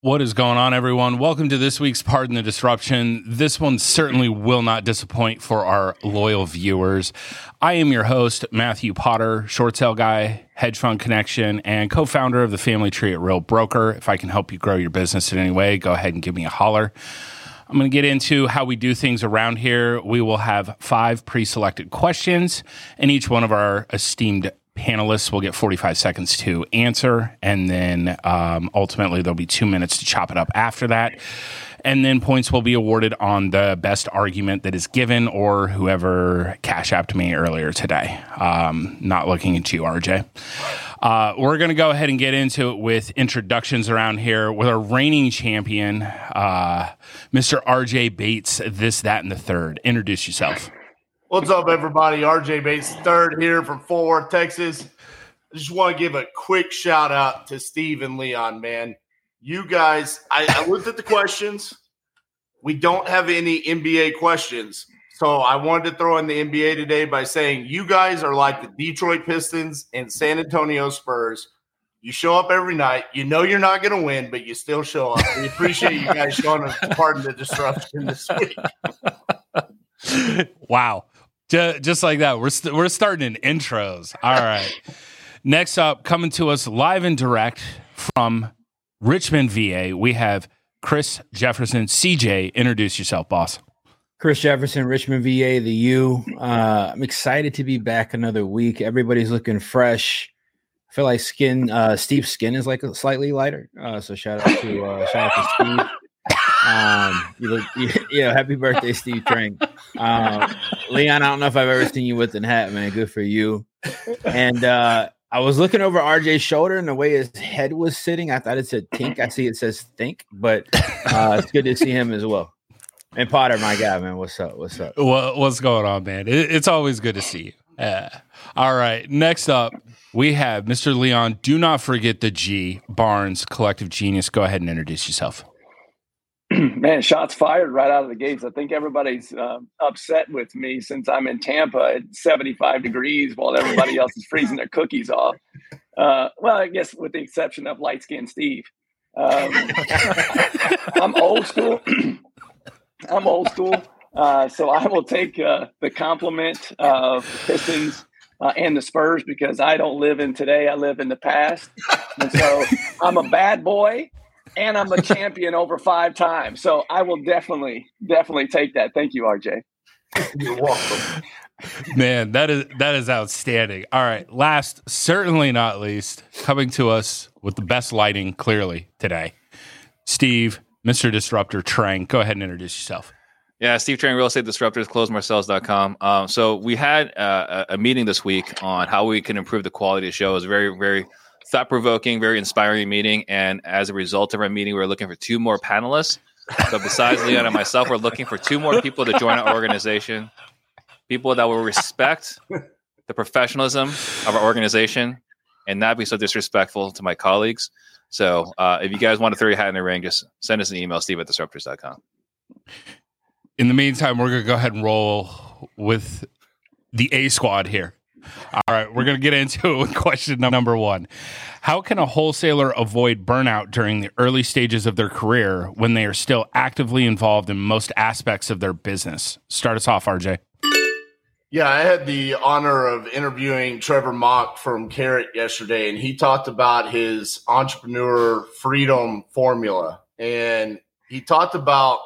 What is going on, everyone? Welcome to this week's Pardon the Disruption. This one certainly will not disappoint for our loyal viewers. I am your host, Matthew Potter, short sale guy, hedge fund connection, and co founder of the family tree at Real Broker. If I can help you grow your business in any way, go ahead and give me a holler. I'm going to get into how we do things around here. We will have five pre selected questions, and each one of our esteemed panelists will get 45 seconds to answer. And then um, ultimately, there'll be two minutes to chop it up after that. And then points will be awarded on the best argument that is given or whoever cash apped me earlier today. Um, not looking at you, RJ. Uh, we're going to go ahead and get into it with introductions around here with our reigning champion, uh, Mr. RJ Bates, this, that, and the third. Introduce yourself. What's up, everybody? RJ Bates, third here from Fort Worth, Texas. I just want to give a quick shout out to Steve and Leon, man. You guys, I, I looked at the questions. We don't have any NBA questions. So I wanted to throw in the NBA today by saying you guys are like the Detroit Pistons and San Antonio Spurs. You show up every night. You know you're not going to win, but you still show up. We appreciate you guys showing us Pardon the disruption this week. wow. Just like that. We're, we st- we're starting in intros. All right. Next up, coming to us live and direct from Richmond, VA, we have Chris Jefferson. CJ, introduce yourself, boss. Chris Jefferson, Richmond, VA, the U. Uh, I'm excited to be back another week. Everybody's looking fresh. I feel like skin, uh, Steve's skin is like slightly lighter. Uh, so shout out to uh, shout out to Steve. Um, you look, you, you know, happy birthday, Steve Trang. Um, Leon, I don't know if I've ever seen you with a hat, man. Good for you. And uh, I was looking over RJ's shoulder and the way his head was sitting, I thought it said Tink. I see it says Think, but uh, it's good to see him as well. And Potter, my guy, man, what's up? What's up? What, what's going on, man? It, it's always good to see you. Yeah. All right. Next up, we have Mr. Leon. Do not forget the G Barnes Collective Genius. Go ahead and introduce yourself. man, shots fired right out of the gates. I think everybody's uh, upset with me since I'm in Tampa at 75 degrees while everybody else is freezing their cookies off. Uh, well, I guess with the exception of light skinned Steve. Um, I'm old school. I'm old school. Uh, so I will take uh, the compliment of Pistons uh, and the Spurs because I don't live in today. I live in the past. And so I'm a bad boy and I'm a champion over five times. So I will definitely, definitely take that. Thank you, RJ. You're welcome. Man, that is that is outstanding. All right, last, certainly not least, coming to us with the best lighting clearly today. Steve, Mr. Disruptor Trang, go ahead and introduce yourself. Yeah, Steve Trang, Real Estate Disruptors, closemoresellers.com. Um, so we had uh, a meeting this week on how we can improve the quality of the show. It was very, very thought provoking, very inspiring meeting. And as a result of our meeting, we are looking for two more panelists. So besides Leon and myself, we're looking for two more people to join our organization. People that will respect the professionalism of our organization and not be so disrespectful to my colleagues. So uh, if you guys want to throw your hat in the ring, just send us an email, steve at disruptors.com. In the meantime, we're going to go ahead and roll with the A squad here. All right, we're going to get into it with question number one. How can a wholesaler avoid burnout during the early stages of their career when they are still actively involved in most aspects of their business? Start us off, RJ. Yeah, I had the honor of interviewing Trevor Mauch from Carrot yesterday, and he talked about his entrepreneur freedom formula. And he talked about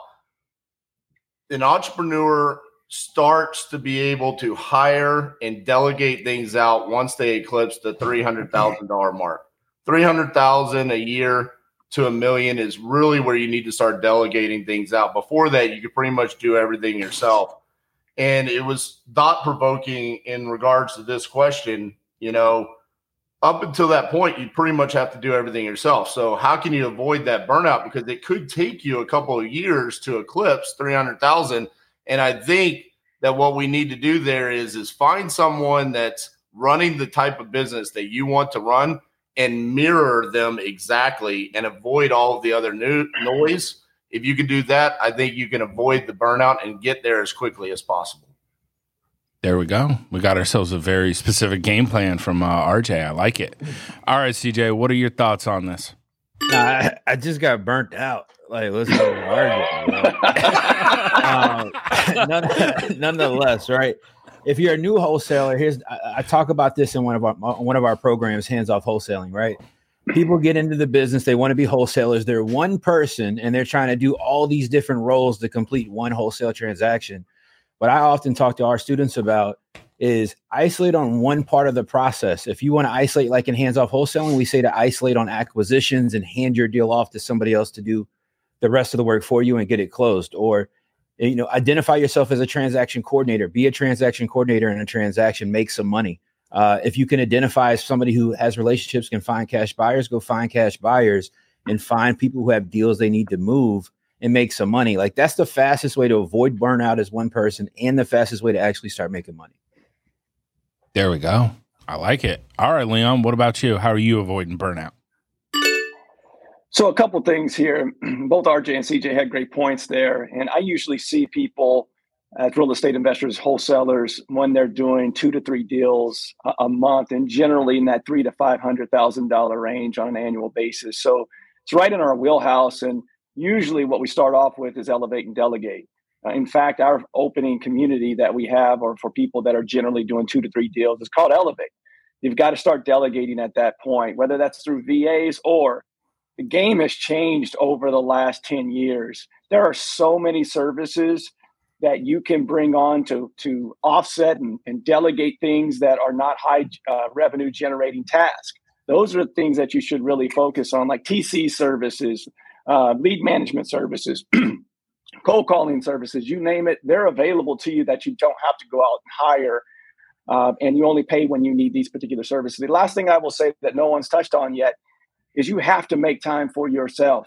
an entrepreneur starts to be able to hire and delegate things out once they eclipse the $300,000 mark. 300,000 a year to a million is really where you need to start delegating things out. Before that, you could pretty much do everything yourself. And it was thought provoking in regards to this question, you know, up until that point, you pretty much have to do everything yourself. So how can you avoid that burnout? Because it could take you a couple of years to eclipse 300,000 and I think that what we need to do there is is find someone that's running the type of business that you want to run and mirror them exactly and avoid all of the other new noise. If you can do that, I think you can avoid the burnout and get there as quickly as possible. There we go. We got ourselves a very specific game plan from uh, RJ. I like it. All right, CJ, what are your thoughts on this? Nah, I, I just got burnt out. Like, let's go argue. um, nonetheless, right? If you're a new wholesaler, here's I, I talk about this in one of our one of our programs, hands off wholesaling, right? People get into the business, they want to be wholesalers. They're one person and they're trying to do all these different roles to complete one wholesale transaction. What I often talk to our students about is isolate on one part of the process. If you want to isolate, like in hands off wholesaling, we say to isolate on acquisitions and hand your deal off to somebody else to do the rest of the work for you and get it closed. Or, you know, identify yourself as a transaction coordinator, be a transaction coordinator in a transaction, make some money. Uh, if you can identify as somebody who has relationships, can find cash buyers, go find cash buyers and find people who have deals they need to move and make some money. Like that's the fastest way to avoid burnout as one person and the fastest way to actually start making money. There we go. I like it. All right, Leon, what about you? How are you avoiding burnout? So, a couple things here. Both RJ and CJ had great points there. And I usually see people as real estate investors, wholesalers, when they're doing two to three deals a, month and generally in that three to $500,000 range on an annual basis. So, it's right in our wheelhouse. And usually, what we start off with is elevate and delegate. Uh, in fact, our opening community that we have, or for people that are generally doing two to three deals, is called Elevate. You've got to start delegating at that point, whether that's through VAs or the game has changed over the last 10 years. There are so many services that you can bring on to, to offset and, and delegate things that are not high uh, revenue generating tasks. Those are the things that you should really focus on, like TC services, uh, lead management services. cold calling services, you name it, they're available to you that you don't have to go out and hire. Uh, and you only pay when you need these particular services. The last thing I will say that no one's touched on yet is you have to make time for yourself.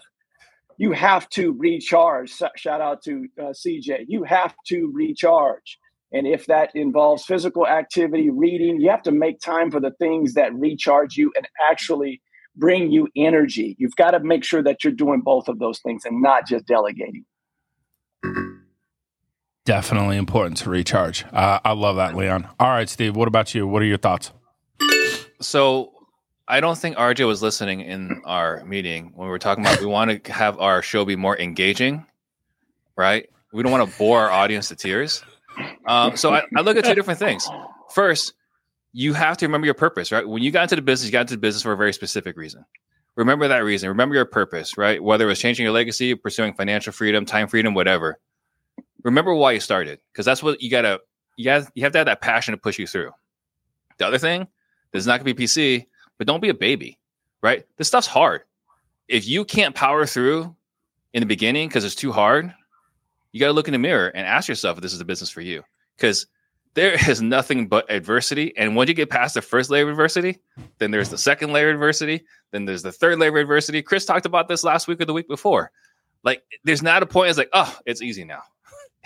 You have to recharge. Shout out to uh, CJ. You have to recharge. And if that involves physical activity, reading, you have to make time for the things that recharge you and actually bring you energy. You've got to make sure that you're doing both of those things and not just delegating. Definitely important to recharge. Uh, I love that, Leon. All right, Steve, what about you? What are your thoughts? So I don't think RJ was listening in our meeting when we were talking about we want to have our show be more engaging, right? We don't want to bore our audience to tears. Um, so I, I look at two different things. First, you have to remember your purpose, right? When you got into the business, you got into the business for a very specific reason. Remember that reason. Remember your purpose, right? Whether it was changing your legacy, pursuing financial freedom, time freedom, whatever. Remember why you started, because that's what you gotta. You have you have to have that passion to push you through. The other thing, this is not gonna be PC, but don't be a baby, right? This stuff's hard. If you can't power through in the beginning because it's too hard, you got to look in the mirror and ask yourself if this is a business for you. Because there is nothing but adversity. And once you get past the first layer of adversity, then there's the second layer of adversity, then there's the third layer of adversity. Chris talked about this last week or the week before. Like, there's not a point, it's like, oh, it's easy now.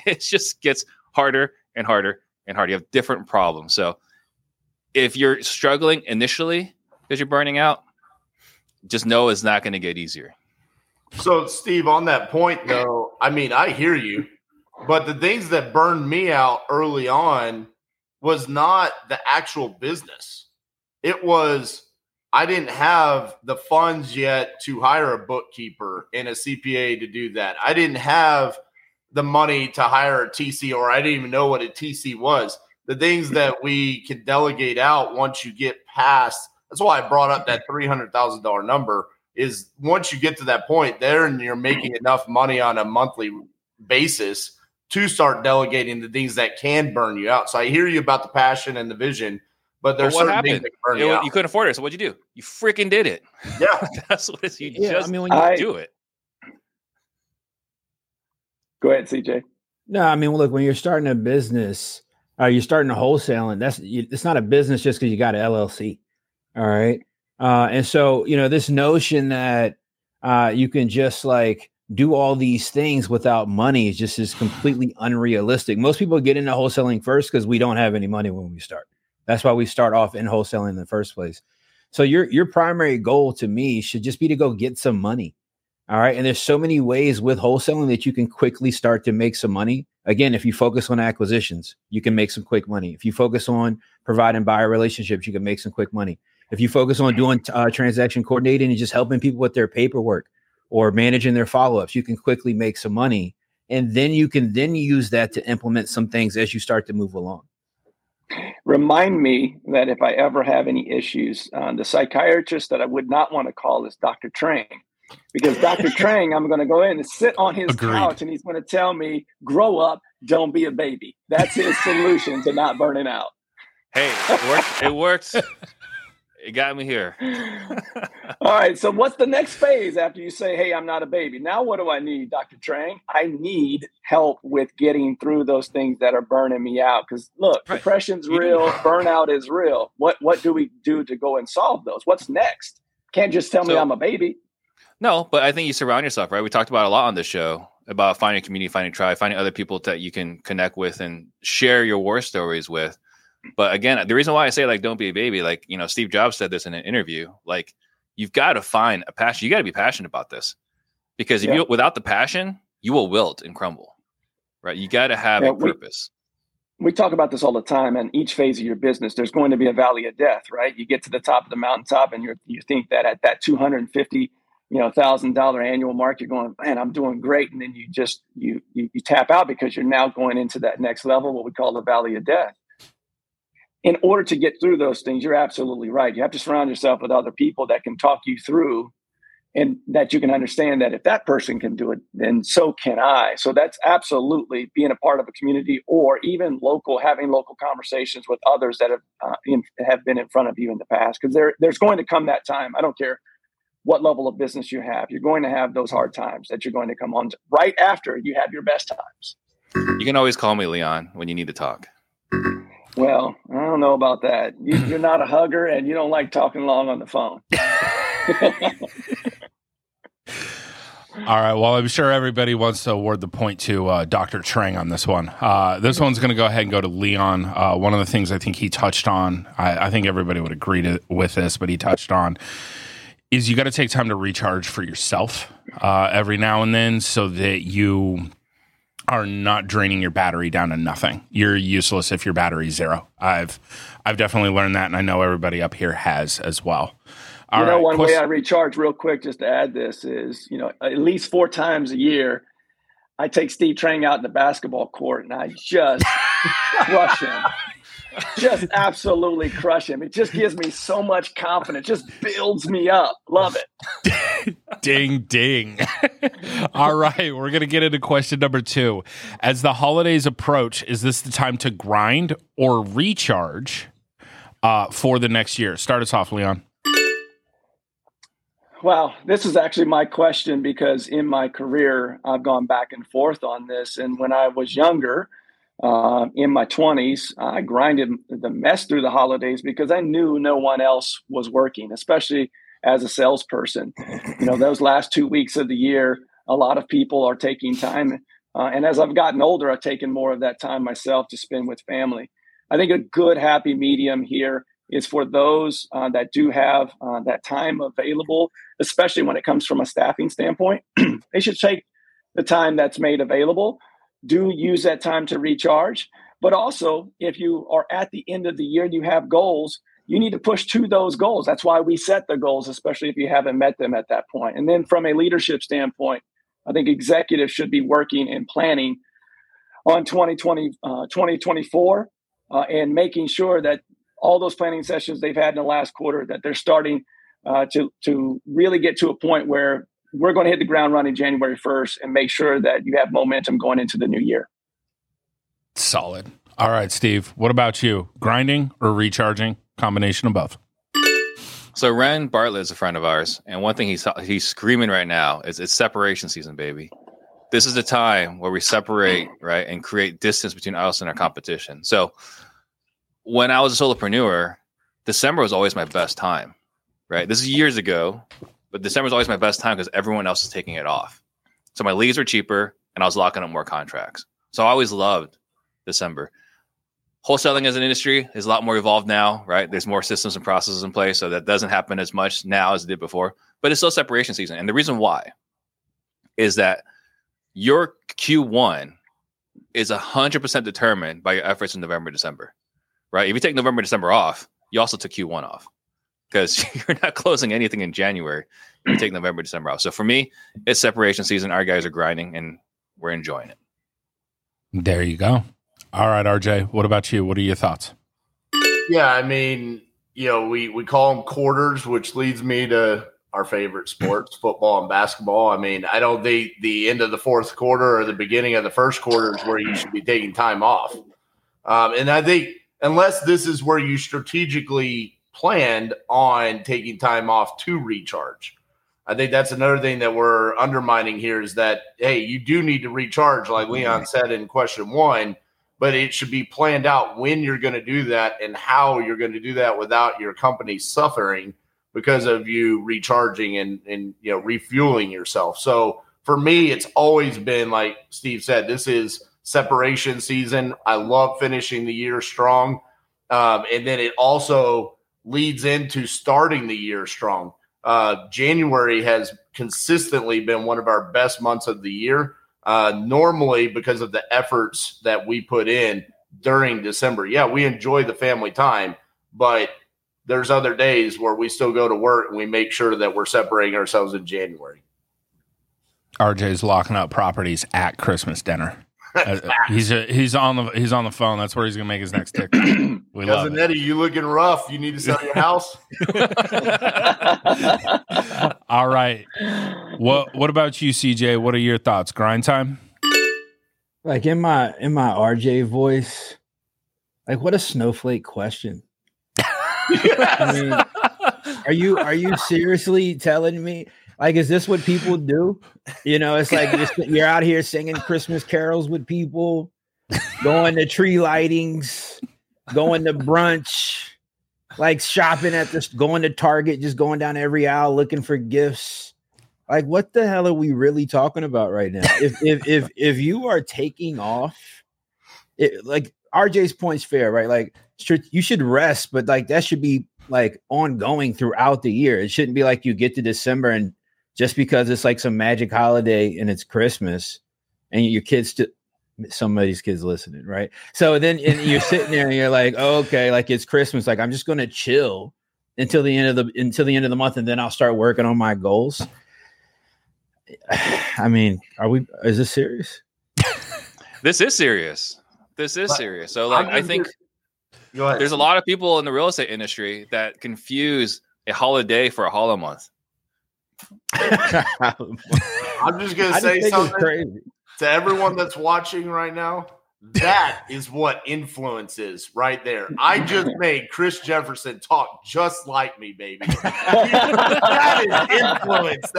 it just gets harder and harder and harder. You have different problems. So if you're struggling initially because you're burning out, just know it's not going to get easier. So, Steve, on that point, though, I mean, I hear you. But the things that burned me out early on was not the actual business. It was I didn't have the funds yet to hire a bookkeeper and a CPA to do that. I didn't have the money to hire a TC, or I didn't even know what a TC was. The things that we can delegate out once you get past that's why I brought up that three hundred thousand dollar number. Is once you get to that point, there and you're making enough money on a monthly basis to start delegating the things that can burn you out. So I hear you about the passion and the vision, but there's what certain happened? things that burn It- you out. you couldn't afford it. So what'd you do? You freaking did it. yeah, That's what it's, you Yeah, just I mean, when you, I- do it. Go ahead, CJ. no, I mean, look, when you're starting a business, uh, you're starting a wholesaling. That's you, it's not a business just because you got an LLC. All right, uh, and so you know this notion that uh, you can just like do all these things without money is just is completely unrealistic. Most people get into wholesaling first because we don't have any money when we start. That's why we start off in wholesaling in the first place. So your your primary goal to me should just be to go get some money. All right. And there's so many ways with wholesaling that you can quickly start to make some money. Again, if you focus on acquisitions, you can make some quick money. If you focus on providing buyer relationships, you can make some quick money. If you focus on doing uh, transaction coordinating and just helping people with their paperwork or managing their follow-ups, you can quickly make some money. And then you can then use that to implement some things as you start to move along. Remind me that if I ever have any issues, uh, the psychiatrist that I would not want to call is Dr. Trang because Dr. Trang, I'm going to go in and sit on his Agreed. couch and he's going to tell me, grow up, don't be a baby. That's his solution to not burning out. Hey, it works. It works. It got me here. All right. So, what's the next phase after you say, Hey, I'm not a baby? Now, what do I need, Dr. Trang? I need help with getting through those things that are burning me out. Because, look, right. depression's real, burnout is real. What, what do we do to go and solve those? What's next? Can't just tell so, me I'm a baby. No, but I think you surround yourself, right? We talked about a lot on this show about finding community, finding tribe, finding other people that you can connect with and share your war stories with. But again, the reason why I say like don't be a baby, like you know, Steve Jobs said this in an interview, like you've got to find a passion. You got to be passionate about this because if yeah. you without the passion, you will wilt and crumble. Right? You got to have yeah, a purpose. We, we talk about this all the time, and each phase of your business, there's going to be a valley of death, right? You get to the top of the mountaintop, and you you think that at that 250 you know thousand dollar annual mark you're going man i'm doing great and then you just you, you, you tap out because you're now going into that next level what we call the valley of death. In order to get through those things you're absolutely right. You have to surround yourself with other people that can talk you through and that you can understand that if that person can do it then so can i. So that's absolutely being a part of a community or even local having local conversations with others that have uh, in, have been in front of you in the past because there, there's going to come that time. I don't care what level of business you have. You're going to have those hard times that you're going to come on to right after you have your best times. You can always call me Leon when you need to talk. Well, I don't know about that. You, are not a hugger and you don't like talking long on the phone. All right. Well, I'm sure everybody wants to award the point to uh, Dr. Trang on this one. Uh, this one's going to go ahead and go to Leon. Uh, one of the things I think he touched on, I, I think everybody would agree to, with this, but he touched on is you got to take time to recharge for yourself uh, every now and then so that you are not draining your battery down to nothing. You're useless if your battery's zero. I've I've definitely learned that, and I know everybody up here has as well. All you know, right, one way I recharge real quick, just to add this, is you know at least four times a year, I take Steve Trang out in the basketball court, and I just crush him just absolutely crush him. It just gives me so much confidence. Just builds me up. Love it. ding ding. All right, we're going to get into question number 2. As the holidays approach, is this the time to grind or recharge uh, for the next year? Start us off, Leon. Well, this is actually my question because in my career, I've gone back and forth on this. And when I was younger, uh, in my 20s, I grinded the mess through the holidays because I knew no one else was working, especially as a salesperson. You know, those last two weeks of the year, a lot of people are taking time. Uh, and as I've gotten older, I've taken more of that time myself to spend with family. I think a good happy medium here is for those uh, that do have uh, that time available, especially when it comes from a staffing standpoint. they should take the time that's made available do use that time to recharge. But also, if you are at the end of the year and you have goals, you need to push to those goals. That's why we set the goals, especially if you haven't met them at that point. And then from a leadership standpoint, I think executives should be working and planning on 2020, uh, 2024 uh, and making sure that all those planning sessions they've had in the last quarter, that they're starting uh, to, to really get to a point where we're going to hit the ground running January 1st and make sure that you have momentum going into the new year. Solid. All right, Steve, what about you? Grinding or recharging? Combination of both. So Ren Bartlett is a friend of ours, and one thing he's he's screaming right now is it's separation season, baby. This is the time where we separate, right, and create distance between us and our competition. So when I was a solopreneur, December was always my best time, right? This is years ago but December is always my best time because everyone else is taking it off. So my leads were cheaper and I was locking up more contracts. So I always loved December. Wholesaling as an industry is a lot more evolved now, right? There's more systems and processes in place. So that doesn't happen as much now as it did before, but it's still separation season. And the reason why is that your Q1 is 100% determined by your efforts in November, December, right? If you take November, December off, you also took Q1 off. Because you're not closing anything in January. You take November, December off. So for me, it's separation season. Our guys are grinding and we're enjoying it. There you go. All right, RJ, what about you? What are your thoughts? Yeah, I mean, you know, we we call them quarters, which leads me to our favorite sports, football and basketball. I mean, I don't think the end of the fourth quarter or the beginning of the first quarter is where you should be taking time off. Um, and I think unless this is where you strategically planned on taking time off to recharge. I think that's another thing that we're undermining here is that hey, you do need to recharge, like Leon said in question one, but it should be planned out when you're going to do that and how you're going to do that without your company suffering because of you recharging and and you know refueling yourself. So for me, it's always been like Steve said, this is separation season. I love finishing the year strong, um, and then it also leads into starting the year strong. Uh, January has consistently been one of our best months of the year. Uh, normally, because of the efforts that we put in during December, yeah, we enjoy the family time, but there's other days where we still go to work and we make sure that we're separating ourselves in January. RJ's locking up properties at Christmas dinner. Uh, he's a, he's on the he's on the phone. That's where he's gonna make his next tick. We Cousin it. Eddie, you looking rough. You need to sell your house. All right. What what about you, CJ? What are your thoughts? Grind time. Like in my in my RJ voice, like what a snowflake question. I mean, are you are you seriously telling me? Like, is this what people do? You know, it's like you're, you're out here singing Christmas carols with people, going to tree lightings, going to brunch, like shopping at this, going to Target, just going down every aisle looking for gifts. Like, what the hell are we really talking about right now? If if if if you are taking off, it like RJ's point's fair, right? Like, you should rest, but like that should be like ongoing throughout the year. It shouldn't be like you get to December and just because it's like some magic holiday and it's Christmas and your kids st- somebody's kids listening, right? So then and you're sitting there and you're like, oh, okay, like it's Christmas. Like I'm just gonna chill until the end of the until the end of the month, and then I'll start working on my goals. I mean, are we is this serious? This is serious. This is But serious. So like I'm I just think there's a lot of people in the real estate industry that confuse a holiday for a hollow month. I'm just gonna I just say think something crazy. to everyone that's watching right now. That is what influence is right there. I just made Chris Jefferson talk just like me, baby. that is influence.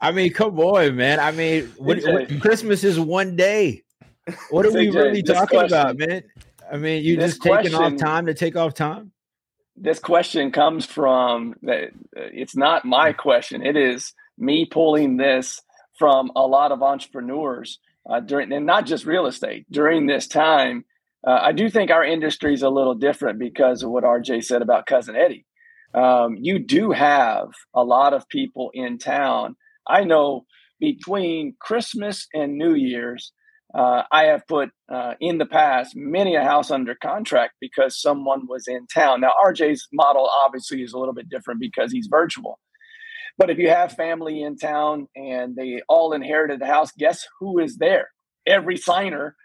I mean, come on, man. I mean, what, what- Christmas is one day. What are we really this talking about, man? I mean, you this just taking off time to take off time. This question comes from it's not my question it is me pulling this from a lot of entrepreneurs uh, during and not just real estate during this time uh, i do think our industry is a little different because of what rj said about cousin eddie. Um, you do have a lot of people in town. I know between christmas and new year's uh, I have put uh, in the past many a house under contract because someone was in town. Now, RJ's model obviously is a little bit different because he's virtual. But if you have family in town and they all inherited the house, guess who is there? Every signer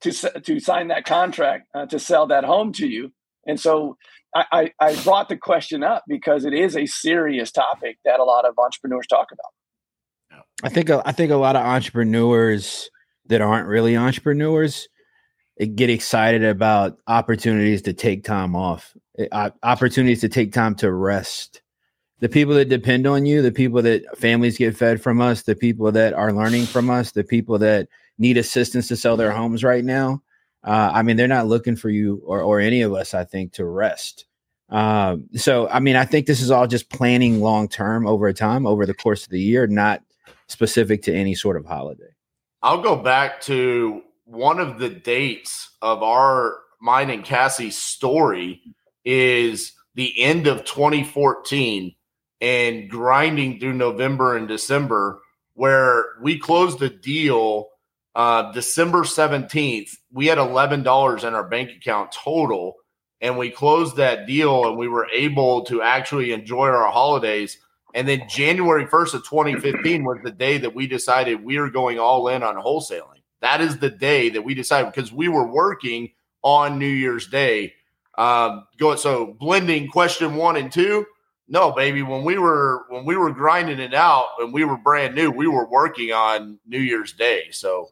to to sign that contract uh, to sell that home to you. And so I, I, I brought the question up because it is a serious topic that a lot of entrepreneurs talk about. I think I think a lot of entrepreneurs that aren't really entrepreneurs eh, get excited about opportunities to take time off, eh, opportunities to take time to rest. The people that depend on you, the people that families get fed from us, the people that are learning from us, the people that need assistance to sell their homes right now. Uh, I mean, they're not looking for you or, or any of us, I think, to rest. Um, so, I mean, I think this is all just planning long term over time, over the course of the year, not specific to any sort of holiday. I'll go back to one of the dates of our mine and Cassie's story is the end of 2014 and grinding through November and December, where we closed the deal uh, December 17th. We had $11 in our bank account total. and we closed that deal and we were able to actually enjoy our holidays. And then January 1st of 2015 was the day that we decided we are going all in on wholesaling. That is the day that we decided because we were working on New Year's Day. Um, go so blending question one and two. No, baby. When we were when we were grinding it out and we were brand new, we were working on New Year's Day. So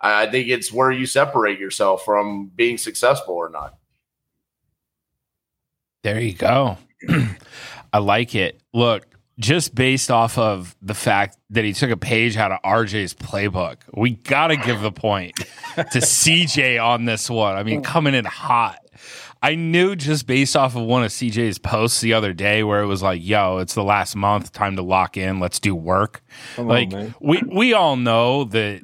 I think it's where you separate yourself from being successful or not. There you go. I like it. Look, just based off of the fact that he took a page out of RJ's playbook, we got to give the point to CJ on this one. I mean, coming in hot. I knew just based off of one of CJ's posts the other day where it was like, yo, it's the last month, time to lock in, let's do work. Come like on, we we all know that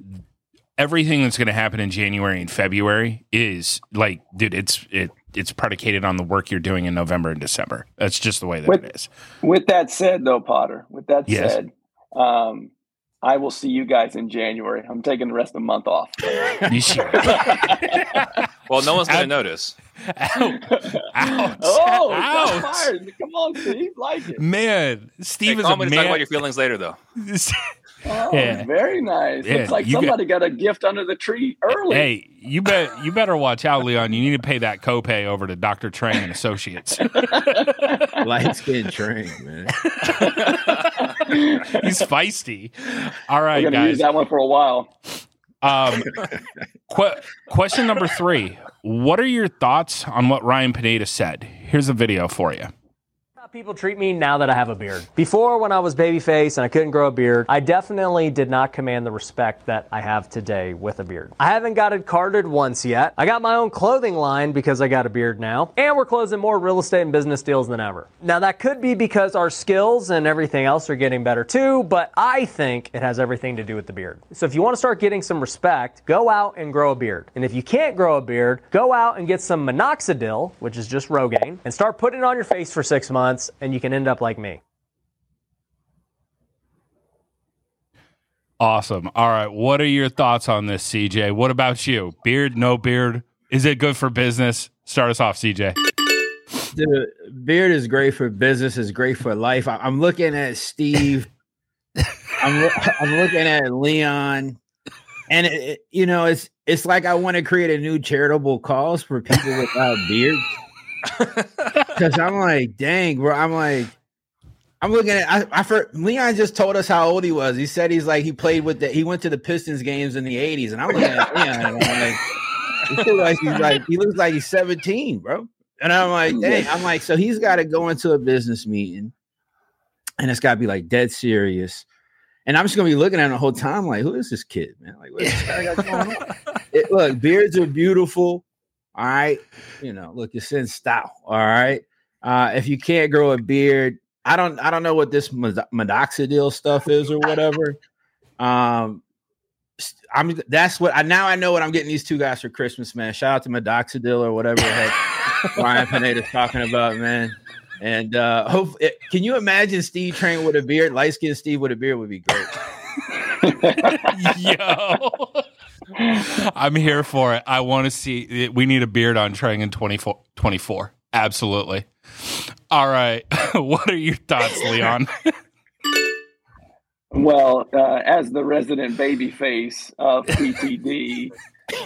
everything that's going to happen in January and February is like, dude, it's it it's predicated on the work you're doing in November and December. That's just the way that With- it is. With that said, though, Potter, with that Yes. said, um, I will see you guys in January. I'm taking the rest of the month off. You should. Well, no one's going to notice. Ouch. Ouch. oh, Ouch. fired. Come on, Steve. Like it. Man, Steve Hey, is call a me to talk about your feelings later, though. Oh, Yeah. very nice. Yeah, Looks like you got- somebody got, a gift under the tree early. hey, you bet you better watch out, Leon. You need to pay that copay over to Dr. Trang and Associates. Light skin Trang, man. He's feisty. All right, I'm right, going to guys. use that one for a while. Um, que- question number three. What are your thoughts on what Ryan Pineda said? Here's a video for you. People treat me now that I have a beard. Before, when I was babyface and I couldn't grow a beard, I definitely did not command the respect that I have today with a beard. I haven't got it carded once yet. I got my own clothing line because I got a beard now, and we're closing more real estate and business deals than ever. Now, that could be because our skills and everything else are getting better too, but I think it has everything to do with the beard. So, if you want to start getting some respect, go out and grow a beard. And if you can't grow a beard, go out and get some minoxidil, which is just Rogaine, and start putting it on your face for six months, and you can end up like me. Awesome. All right. What are your thoughts on this, CJ? What about you? Beard, no beard? Is it good for business? Start us off, CJ. The beard is great for business. Is great for life. I, am looking at Steve. I'm loo- I'm looking at Leon, and it, it- you know it's it's like I want to create a new charitable cause for people without beards. Because I'm like, dang, bro. I'm like, I'm looking at. I, I for, Leon just told us how old he was. He said he's like he played with the. He went to the Pistons games in the '80s, and I'm looking at Leon. Like, he looks like he's like he looks like he's 17, bro. And I'm like, dang, I'm like, so he's got to go into a business meeting, and it's got to be like dead serious. And I'm just gonna be looking at him the whole time, like, who is this kid, man? Like, what's this guy got going on? It, look, beards are beautiful. All right, you know, look, it's in style. All right, uh, if you can't grow a beard, I don't, I don't know what this minoxidil stuff is or whatever. Um, I'm that's what I now I know what I'm getting these two guys for Christmas, man. Shout out to Modoxidil or whatever Ryan Pineda's talking about, man. And uh hope it, can you imagine Steve Trang with a beard? Light skinned Steve with a beard would be great. Yo. I'm here for it. I want to see we need a beard on Trang in 24, 24. Absolutely. All right. what are your thoughts, Leon? Well, uh, as the resident baby face of PTD,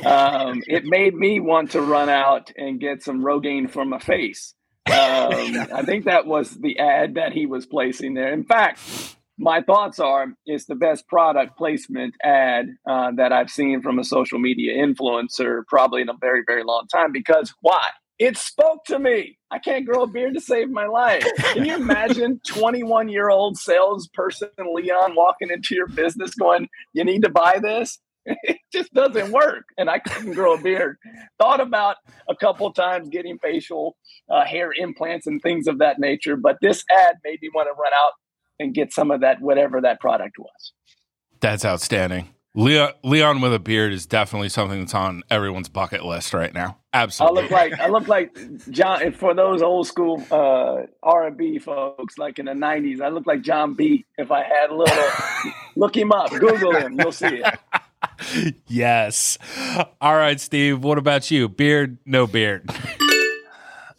um, it made me want to run out and get some Rogaine for my face. Um, I think that was the ad that he was placing there. In fact, my thoughts are it's the best product placement ad uh, that I've seen from a social media influencer probably in a very, very long time. Because why? It spoke to me. I can't grow a beard to save my life. Can you imagine 21 year old salesperson Leon walking into your business going, You need to buy this? It just doesn't work. And I couldn't grow a beard. Thought about a couple times getting facial uh, hair implants and things of that nature, but this ad made me want to run out and get some of that, whatever that product was. That's outstanding. Leon, Leon with a beard is definitely something that's on everyone's bucket list right now. Absolutely. I look like I look like John. For those old school uh, R and B folks, like in the '90s, I look like Jon B. If I had a little, look him up, Google him, you'll see it. yes. All right, Steve. What about you? Beard, no beard.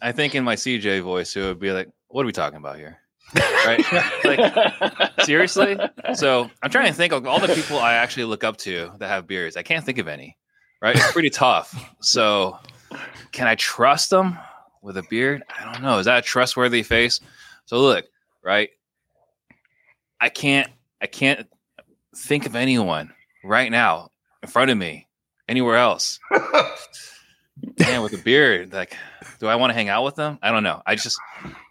I think in my CJ voice, it would be like, "What are we talking about here?" Right? like seriously. So I'm trying to think of all the people I actually look up to that have beards. I can't think of any. Right? It's pretty tough. So can I trust them with a beard? I don't know. Is that a trustworthy face? So look, right? I can't. I can't think of anyone right now in front of me anywhere else. Man, with a beard, like, do I want to hang out with them? I don't know. I just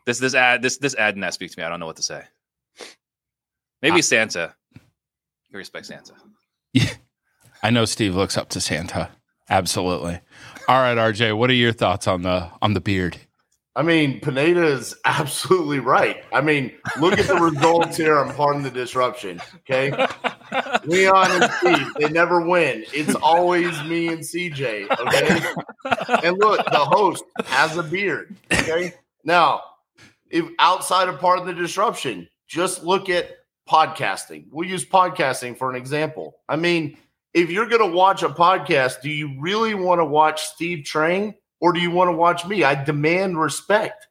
this this ad this this ad did not speak to me. I don't know what to say. Maybe Santa. You respect Santa. Yeah. I know Steve looks up to Santa. Absolutely. All right, RJ, what are your thoughts on the on the beard? I mean, Pineda is absolutely right. I mean, look at the results here on Pardon the Disruption. Okay. Leon and Steve, they never win. It's always me and CJ. Okay. And look, the host has a beard. Okay. Now, if outside of Pardon the Disruption, just look at podcasting. We'll use podcasting for an example. I mean, if you're going to watch a podcast, do you really want to watch Steve Trang? Or do you want to watch me? I demand respect.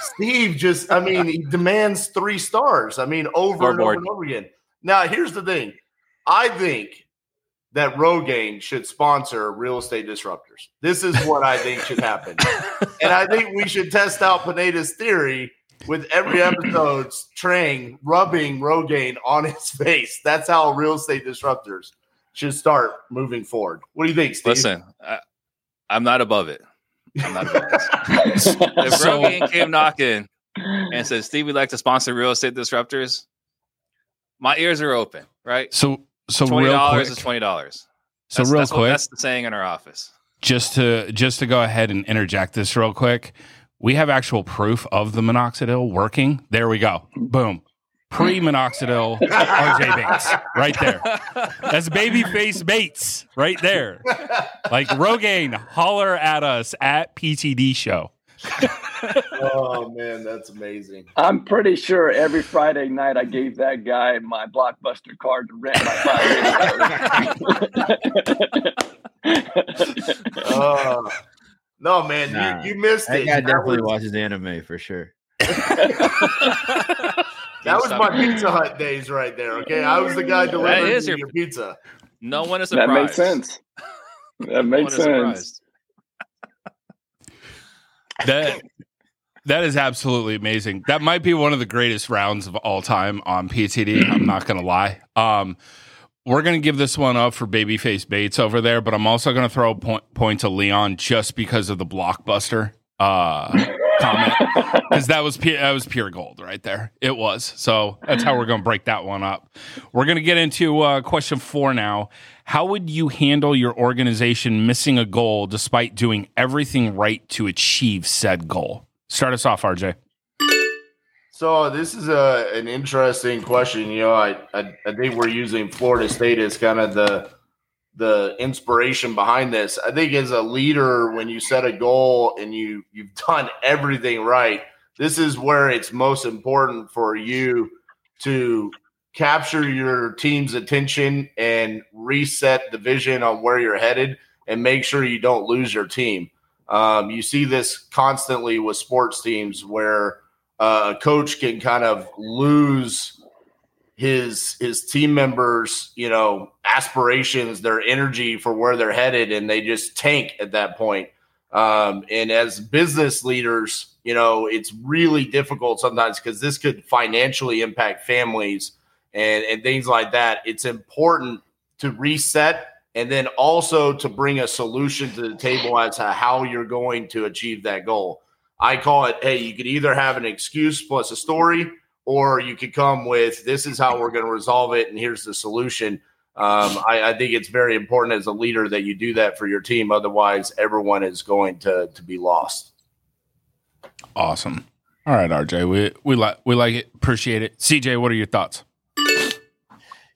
Steve just, I mean, he demands three stars. I mean, over and over and over again. Now, here's the thing I think that Rogaine should sponsor real estate disruptors. This is what I think should happen. and I think we should test out Pineda's theory with every episode Trang rubbing Rogaine on his face. That's how real estate disruptors should start moving forward. What do you think, Steve? Listen, I, I'm not above it. I'm not if so, Rogaine came knocking and said, Steve, we'd like to sponsor real estate disruptors, my ears are open, right? So so twenty dollars is twenty dollars. So real that's quick, what, that's the saying in our office. Just to just to go ahead and interject this real quick, we have actual proof of the minoxidil working. There we go. Boom pre minoxidil RJ Bates right there. That's babyface Bates right there. Like Rogaine, holler at us at PTD show. oh man, that's amazing. I'm pretty sure every Friday night I gave that guy my blockbuster card to rent my five uh, no man, nah, you, you missed that it. Guy definitely was... watches anime for sure. That was my Pizza Hut days right there. Okay, I was the guy delivering your, your, pizza. No one is surprised. That makes sense. That makes no sense. that that is absolutely amazing. That might be one of the greatest rounds of all time on PTD. I'm not going to lie. Um, we're going to give this one up for Babyface Bates over there, but I'm also going to throw a point, point to Leon just because of the blockbuster. Uh, comment because that was that was pure gold right there. It was. So that's how we're going to break that one up. We're going to get into uh, question four now. How would you handle your organization missing a goal despite doing everything right to achieve said goal? Start us off, RJ. So this is a an interesting question. You know, I, I, I think we're using Florida State as kind of the the inspiration behind this. I think as a leader, when you set a goal and you you've done everything right, this is where it's most important for you to capture your team's attention and reset the vision on where you're headed and make sure you don't lose your team. Um, you see this constantly with sports teams where uh, a coach can kind of lose his his team members, you know, aspirations, their energy for where they're headed, and they just tank at that point. Um, and as business leaders, you know, it's really difficult sometimes because this could financially impact families and, and things like that. It's important to reset and then also to bring a solution to the table as to how you're going to achieve that goal. I call it, hey, you could either have an excuse plus a story, or you could come with this is how we're going to resolve it and here's the solution. Um, I, I, think it's very important as a leader that you do that for your team otherwise everyone is going to to be lost. Awesome. All right rj we we like we like it appreciate it. Cj what are your thoughts?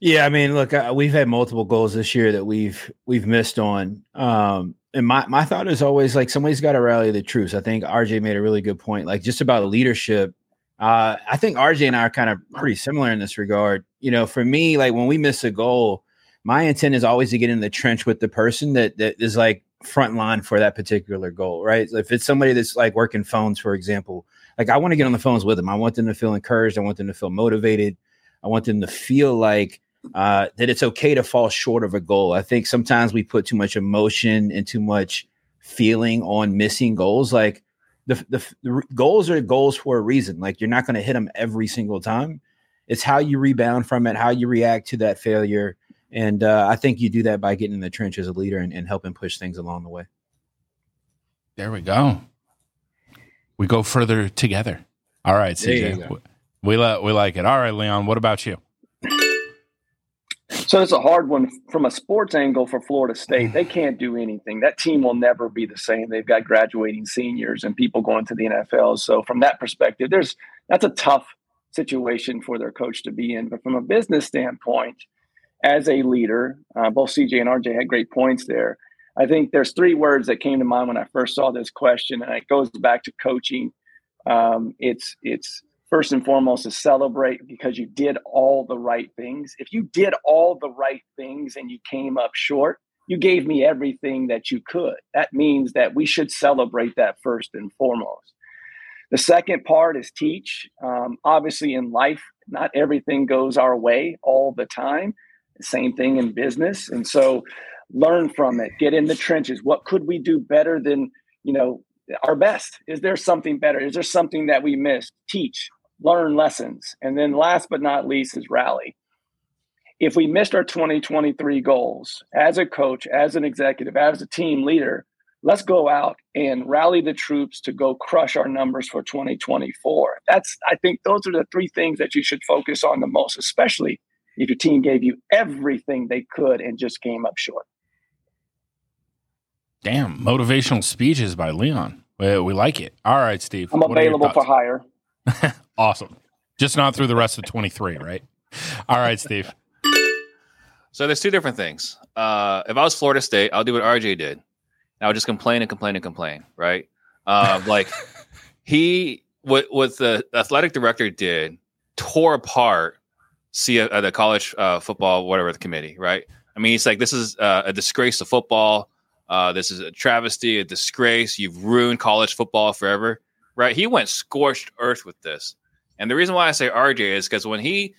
Yeah i mean look uh, we've had multiple goals this year that we've we've missed on. Um, and my, my thought is always like somebody's got to rally the troops. I think RJ made a really good point, like just about leadership uh, I think RJ and I are kind of pretty similar in this regard. You know, for me, like when we miss a goal, my intent is always to get in the trench with the person that that is like front line for that particular goal, right? If it's somebody that's like working phones, for example, like I want to get on the phones with them. I want them to feel encouraged. I want them to feel motivated. I want them to feel like uh, that it's okay to fall short of a goal. I think sometimes we put too much emotion and too much feeling on missing goals. Like the, the, the goals are goals for a reason. Like you're not going to hit them every single time. It's how you rebound from it, how you react to that failure. And uh, I think you do that by getting in the trench as a leader and, and helping push things along the way. There we go. We go further together. All right, CJ. We, we, we like it. All right, Leon, what about you? So it's a hard one from a sports angle for Florida State. They can't do anything. That team will never be the same. They've got graduating seniors and people going to the NFL. So from that perspective, there's that's a tough situation for their coach to be in. But from a business standpoint, as a leader, uh, both CJ and RJ had great points there. I think there's three words that came to mind when I first saw this question, and it goes back to coaching. Um, it's it's first and foremost is celebrate because you did all the right things. If you did all the right things and you came up short, you gave me everything that you could. That means that we should celebrate that first and foremost. The second part is teach. Um, obviously, in life, not everything goes our way all the time. Same thing in business. And so learn from it, get in the trenches. What could we do better than, you know, our best? Is there something better? Is there something that we missed? Teach, learn lessons. And then last but not least is rally. If we missed our 2023 goals as a coach, as an executive, as a team leader, let's go out and rally the troops to go crush our numbers for 2024. That's I think those are the three things that you should focus on the most, especially if your team gave you everything they could and just came up short. Damn, motivational speeches by Leon. We, we like it. All right, Steve. I'm available for hire. awesome. Just not through the rest of 23, right? All right, Steve. So there's two different things. Uh, if I was Florida State, I'll do what RJ did. I would just complain and complain and complain, right? Uh, like he, what what the athletic director did, tore apart see uh, the college uh, football whatever the committee, right? I mean, he's like, this is uh, a disgrace to football. Uh, this is a travesty, a disgrace. You've ruined college football forever, right? He went scorched earth with this. And the reason why I say RJ is because when he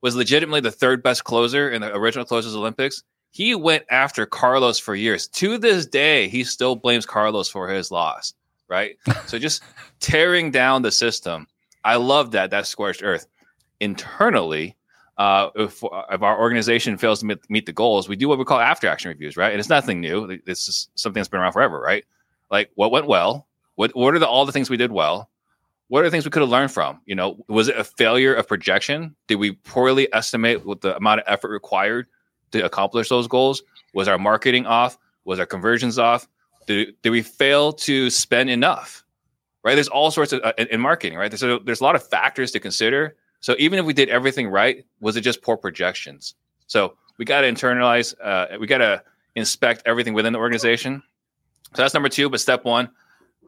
was legitimately the third best closer in the original Closers Olympics, he went after Carlos for years. To this day, he still blames Carlos for his loss, right? so just tearing down the system. I love that. That scorched earth. Internally, uh, if, if our organization fails to meet, meet, the goals, we do what we call after action reviews, right? And it's nothing new. It's just something that's been around forever, right? Like what went well? What what are the, all the things we did well? What are the things we could have learned from? You know, was it a failure of projection? Did we poorly estimate what the amount of effort required to accomplish those goals? Was our marketing off? Was our conversions off? Did, did we fail to spend enough? Right? There's all sorts of uh, in, in marketing, right? So there's a lot of factors to consider so even if we did everything right, was it just poor projections? So we got to internalize, uh, we got to inspect everything within the organization. So that's number two. But step one,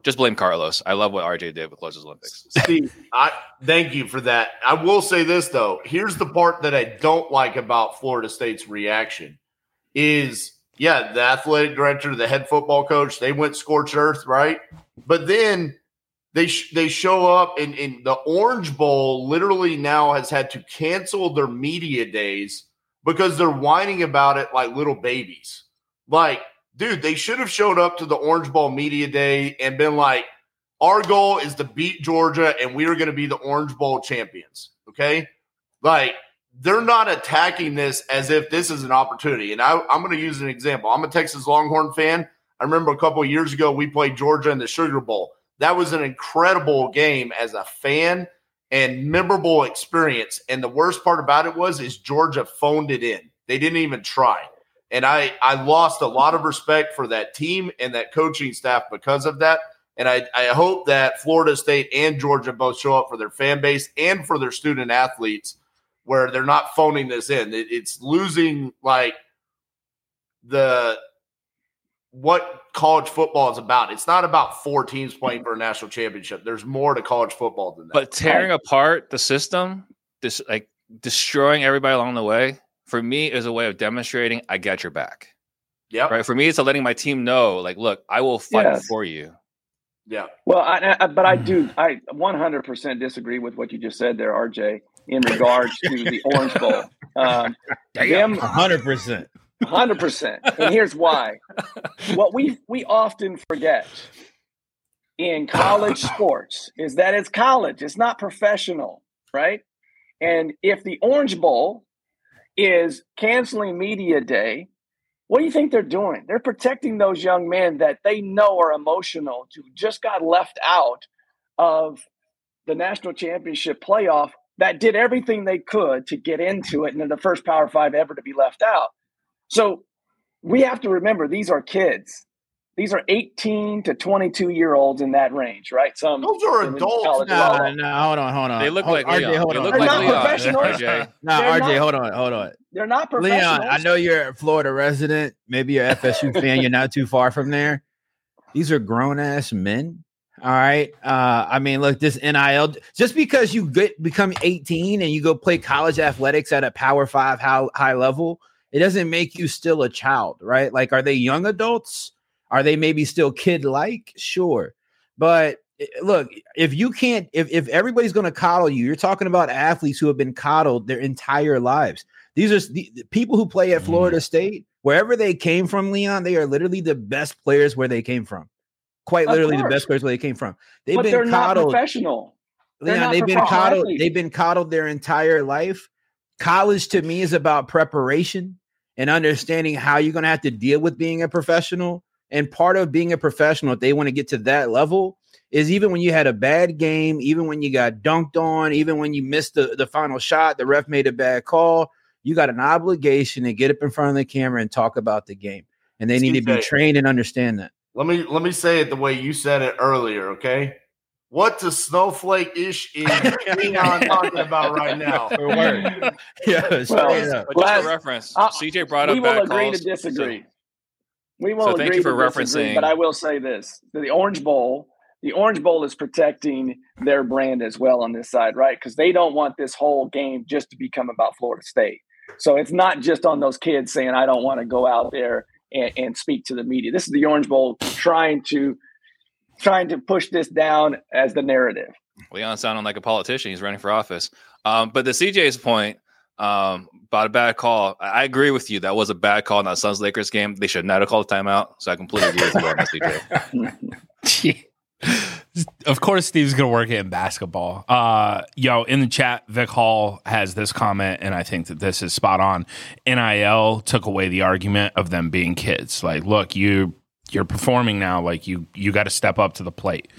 just blame Carlos. I love what RJ did with Closers Olympics. Steve, I thank you for that. I will say this though. Here's the part that I don't like about Florida State's reaction is yeah, the athletic director, the head football coach, they went scorched earth, right? But then they sh- they show up and, in the Orange Bowl. Literally now has had to cancel their media days because they're whining about it like little babies. Like, dude, they should have showed up to the Orange Bowl media day and been like, "Our goal is to beat Georgia, and we are going to be the Orange Bowl champions." Okay, like they're not attacking this as if this is an opportunity. And I, I'm going to use an example. I'm a Texas Longhorn fan. I remember a couple years ago we played Georgia in the Sugar Bowl that was an incredible game as a fan and memorable experience. And the worst part about it was is Georgia phoned it in. They didn't even try. And I I lost a lot of respect for that team and that coaching staff because of that. And I, I hope that Florida State and Georgia both show up for their fan base and for their student athletes where they're not phoning this in. It, it's losing like the what college football is about. It's not about four teams playing for a national championship. There's more to college football than that. But tearing apart the system, this like destroying everybody along the way, for me is a way of demonstrating I got your back. Yeah. Right. For me, it's a letting my team know, like, look, I will fight Yes. for you. Yeah. Well, I, I, but I do. I 100% disagree with what you just said there, RJ, in regards to the Orange Bowl. Um, them, hundred percent. 100%. And here's why. What we we often forget in college sports is that it's college. It's not professional, right? And if the Orange Bowl is canceling media day, what do you think they're doing? They're protecting those young men that they know are emotional to just got left out of the national championship playoff that did everything they could to get into it and they're the first power five ever to be left out. So we have to remember these are kids. These are 18 to 22 year olds in that range, right? Some Those are adults. college No, no, hold on, hold on. They look Hold- like RJ, Leon. hold They on. look They're like not Leon. professionals. RJ. No, RJ, not- hold on, hold on. They're not professionals. Leon, I know you're a Florida resident. Maybe you're a FSU fan. You're not too far from there. These are grown ass men. All right. Uh, I mean, look, this NIL just because you get become 18 and you go play college athletics at a power five high, high level, it doesn't make you still a child, right? Like, are they young adults? Are they maybe still kid like? Sure. But eh, look, if you can't, if, if everybody's going to coddle you, you're talking about athletes who have been coddled their entire lives. These are the, the people who play at Mhm. Florida State, wherever they came from, Leon, they are literally the best players where they came from. Quite literally the best players where they came from. They've but they're been not coddled. professional. They're Leon, not they've been coddled. athletes. They've been coddled their entire life. College to me is about preparation and understanding how you're going to have to deal with being a professional. And part of being a professional, if they want to get to that level, is even when you had a bad game, even when you got dunked on, even when you missed the, the final shot, the ref made a bad call, you got an obligation to get up in front of the camera and talk about the game. And they need to be CJ. trained and understand that. Let me let me say it the way you said it earlier, okay? What the snowflake ish is Leon talking about right now? yeah, Well, up. But just Last- for reference, uh, CJ brought we up will bad agree calls. to disagree. So- we will so agree thank you for referencing- but I will say this: the Orange Bowl, the Orange Bowl is protecting their brand as well on this side, right? Because they don't want this whole game just to become about Florida State. So it's not just on those kids saying, "I don't want to go out there and, and speak to the media." This is the Orange Bowl trying to trying to push this down as the narrative. Leon sounding like a politician. He's running for office. Um, but the CJ's point um, about a bad call, I I agree with you. That was a bad call in that Suns Lakers game. They should not have called a timeout. So I completely agree with you on that, CJ. of course Steve's gonna work it in basketball. Uh yo, in the chat, Vic Hall has this comment, and I think that this is spot on. NIL took away the argument of them being kids. Like, look, you you're performing now, like you you gotta step up to the plate.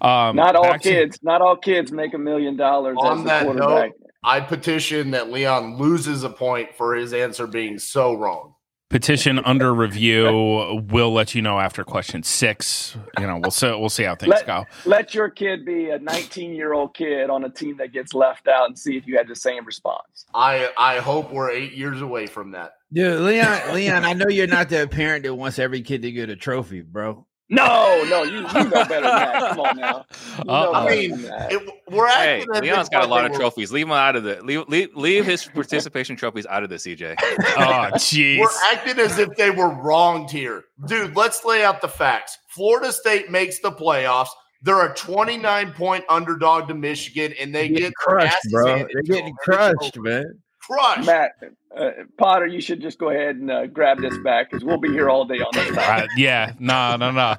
Um Not all back to- kids, not all kids make a million dollars as On a that quarterback. note, I petition that Leon loses a point for his answer being so wrong. petition under review. We'll let you know after question six. You know, we'll see we'll see how things Let- go. let your kid be a 19 year old kid on a team that gets left out and see if you had the same response. I I hope we're eight years away from that. Dude, Leon, Leon, I know you're not the parent that wants every kid to get a trophy, bro. No, no, you, you know better than that. Come on now. You know Uh-oh. I mean. It, we're Hey, acting as Leon's got a lot they of were- trophies. Leave him out of the Leave, leave, leave his participation trophies out of this, CJ. Oh, jeez. We're acting as if they were wronged here. Dude, let's lay out the facts. Florida State makes the playoffs. They're a 29 point underdog to Michigan, and they They're get crushed, bro. They're getting crushed, man. Crushed. Matt, uh, Potter, you should just go ahead and uh, grab this back because we'll be here all day on this Uh, yeah, no, no, no.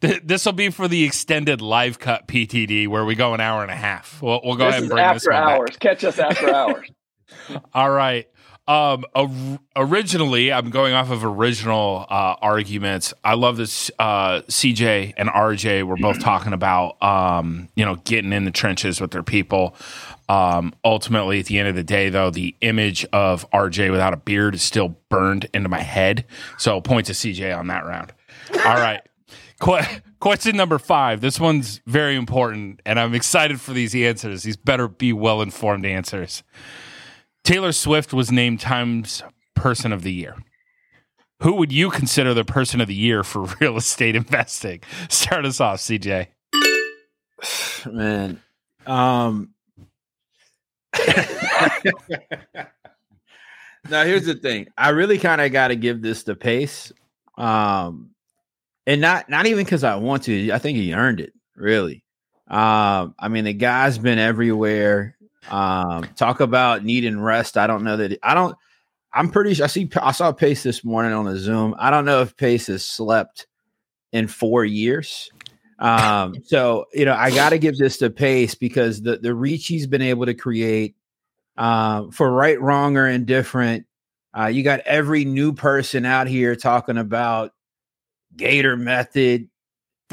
This will be for the extended live cut PTD where we go an hour and a half. We'll, we'll go this ahead and bring this after back. hours. Catch us after hours. All right. Um, or- originally, I'm going off of original uh, arguments. I love this. Uh, CJ and RJ were both talking about, um, you know, getting in the trenches with their people. Um, ultimately, at the end of the day, though, the image of RJ without a beard is still burned into my head. So, point to CJ on that round. All right. Que- question number five. This one's very important, and I'm excited for these answers. These better be well informed answers. Taylor Swift was named Times Person of the Year. Who would you consider the person of the year for real estate investing? Start us off, CJ. Man. Um now here's the thing. I really kind of got to give this the pace, um, and not not even because I want to. I think he earned it. Really. Um, I mean, the guy's been everywhere. Um, talk about needing rest. I don't know that. I don't. I'm pretty. I see. I saw Pace this morning on the Zoom. I don't know if Pace has slept in four years. Um, so you know, I got to give this to Pace because the the reach he's been able to create uh, for right, wrong, or indifferent. Uh, you got every new person out here talking about Gator method,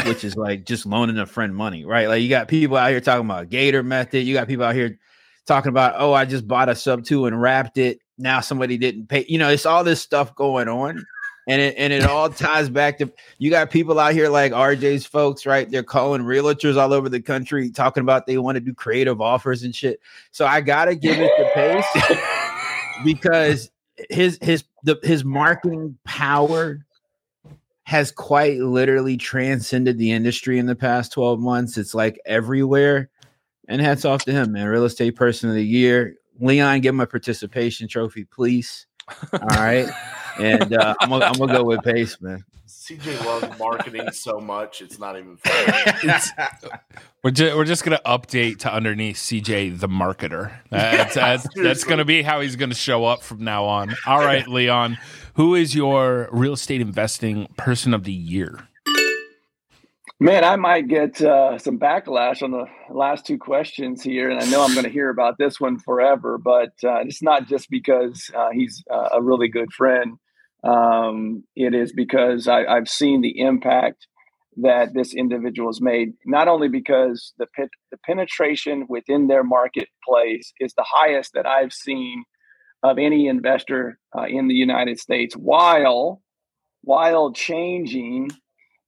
which is like just loaning a friend money, right? Like you got people out here talking about Gator method. You got people out here talking about, oh, I just bought a sub two and wrapped it. Now somebody didn't pay. You know, it's all this stuff going on and it and it all ties back to you got people out here like RJ's folks, right? They're calling realtors all over the country talking about they want to do creative offers and shit. So I gotta give it the pace because his his the his marketing power has quite literally transcended the industry in the past 12 months. It's like everywhere. And hats off to him, man. Real estate person of the year. Leon, give him a participation trophy, please. All right. and uh, I'm, gonna, I'm gonna go with Pace, man. CJ loves marketing so much, it's not even funny. we're, ju- we're just going to update to underneath CJ the marketer. That's, that's, that's going to be how he's going to show up from now on. All right, Leon, who is your real estate investing person of the year? Man, I might get uh, some backlash on the last two questions here, and I know I'm going to hear about this one forever. But uh, it's not just because uh, he's uh, a really good friend. Um, it is because I, have seen the impact that this individual has made. Not only because the the penetration within their marketplace is the highest that I've seen of any investor uh, in the United States, while while changing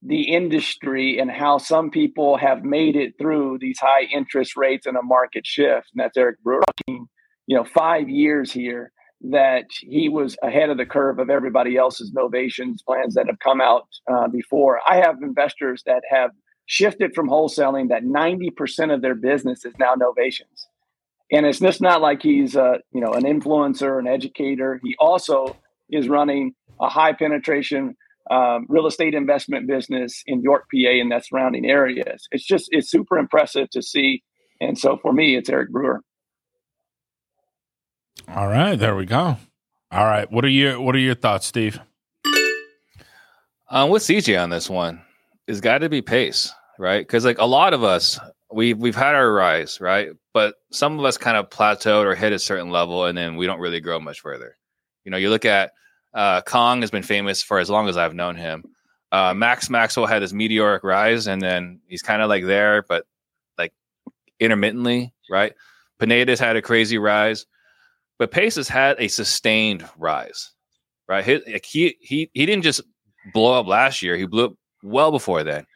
the industry and how some people have made it through these high interest rates and a market shift. And that's Eric Brewer. You know, five years here that he was ahead of the curve of everybody else's novations plans that have come out uh, before. I have investors that have shifted from wholesaling that 90% of their business is now novations. And it's just not like he's a, you know, an influencer, an educator. He also is running a high penetration um, real estate investment business in York, PA, and that surrounding areas. It's just it's super impressive to see. And so for me, it's Eric Brewer. All right, there we go. All right, what are your what are your thoughts, Steve? Um, with CJ on this one, it's got to be pace, right? Because like a lot of us, we've we've had our rise, right? But some of us kind of plateaued or hit a certain level, and then we don't really grow much further. You know, you look at uh, Kong has been famous for as long as I've known him. Uh, Max Maxwell had his meteoric rise, and then he's kind of like there, but like intermittently, right? Pineda's had a crazy rise, but Pace has had a sustained rise, right? He, he he he didn't just blow up last year; he blew up well before then,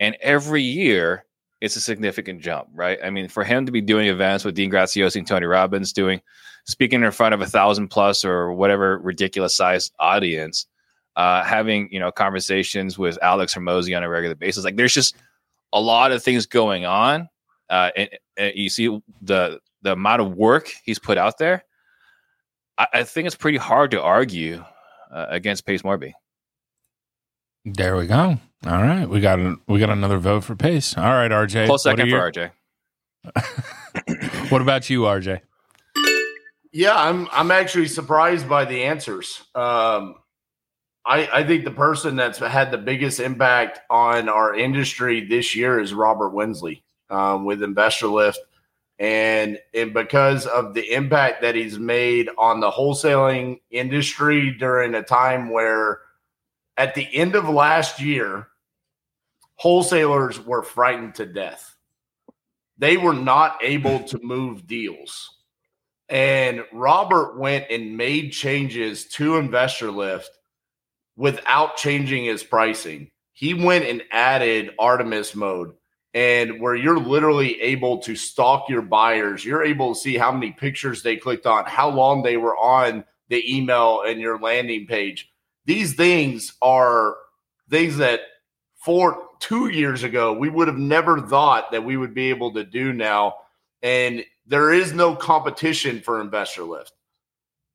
and every year it's a significant jump, right? I mean, for him to be doing events with Dean Graziosi and Tony Robbins, doing speaking in front of a thousand plus or whatever ridiculous sized audience, uh, having you know conversations with Alex Hormozi on a regular basis. Like there's just a lot of things going on, uh, and, and, you see the the amount of work he's put out there. I, I think it's pretty hard to argue uh, against Pace Morby. There we go. All right, we got a, we got another vote for Pace. All right, RJ. Close second for RJ. what about you, RJ? Yeah, I'm I'm actually surprised by the answers. Um, I I think the person that's had the biggest impact on our industry this year is Robert Wensley um, with Investor Lift, and and because of the impact that he's made on the wholesaling industry during a time where, at the end of last year, wholesalers were frightened to death. They were not able to move deals and Robert went and made changes to Investor Lift without changing his pricing. He went and added Artemis mode, and where you're literally able to stalk your buyers, you're able to see how many pictures they clicked on, how long they were on the email and your landing page. These things are things that for two years ago we would have never thought that we would be able to do now. And there is no competition for Investor Lift.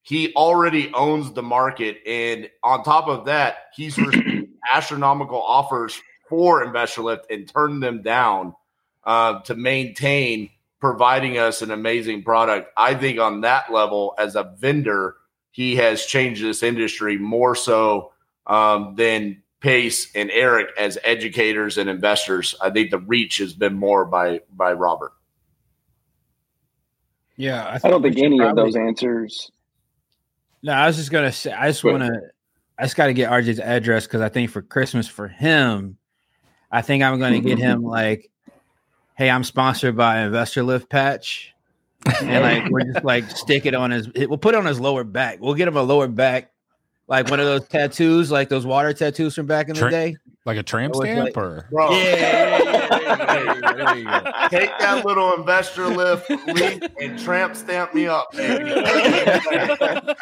he already owns the market. And on top of that, he's received astronomical offers for Investor Lift and turned them down uh, to maintain providing us an amazing product. I think on that level, as a vendor, he has changed this industry more so um, than Pace and Eric as educators and investors. I think the reach has been more by by Robert. Yeah, I, I don't think any probably, of those answers. No, I was just gonna say. I just want to. I just got to get RJ's address because I think for Christmas for him, I think I'm going to get mm-hmm. him like, "Hey, I'm sponsored by Investor Lift patch," and like we're just like stick it on his. We'll put it on his lower back. We'll get him a lower back like one of those tattoos, like those water tattoos from back in the day, like a tramp stamp, like, or bro. Yeah, yeah, yeah, there you go. Take that little investor lift link and tramp stamp me up, baby. I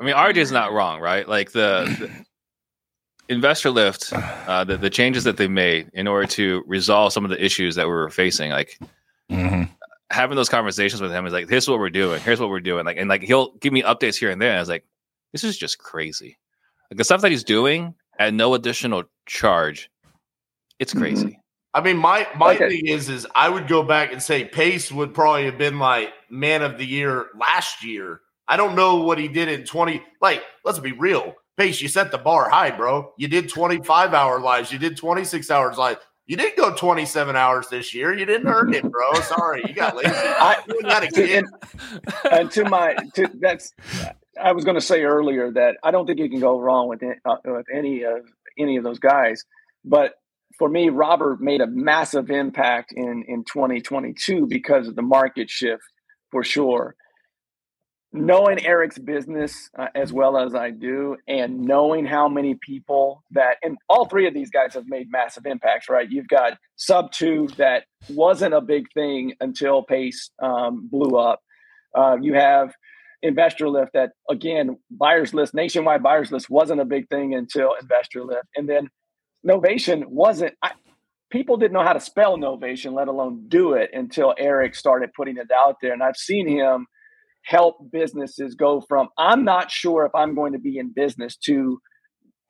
mean, RJ's not wrong, right? Like the, the investor lift, uh, the the changes that they made in order to resolve some of the issues that we were facing, like. Mm-hmm having those conversations with him is like, here's what we're doing. Here's what we're doing. Like, and like he'll give me updates here and there. And I was like, this is just crazy. Like the stuff that he's doing at no additional charge, it's mm-hmm. crazy. I mean, my my okay. thing is, is I would go back and say Pace would probably have been like man of the year last year. I don't know what he did in twenty. Like, let's be real, Pace, you set the bar high, bro. You did twenty five hour lives. You did twenty six hours live. You didn't go 27 hours this year. You didn't earn it, bro. Sorry, you got lazy. I, you got a kid. And, and to my, to, that's I was going to say earlier that I don't think you can go wrong with uh, with any of any of those guys. But for me, Robert made a massive impact in in 2022 because of the market shift, for sure. Knowing Eric's business uh, as well as I do, and knowing how many people that, and all three of these guys have made massive impacts, right? You've got Sub Two that wasn't a big thing until Pace um, blew up. Uh, you have investor lift that again buyers list nationwide buyers list wasn't a big thing until investor lift and then novation wasn't I, people didn't know how to spell novation let alone do it until eric started putting it out there and i've seen him help businesses go from i'm not sure if i'm going to be in business to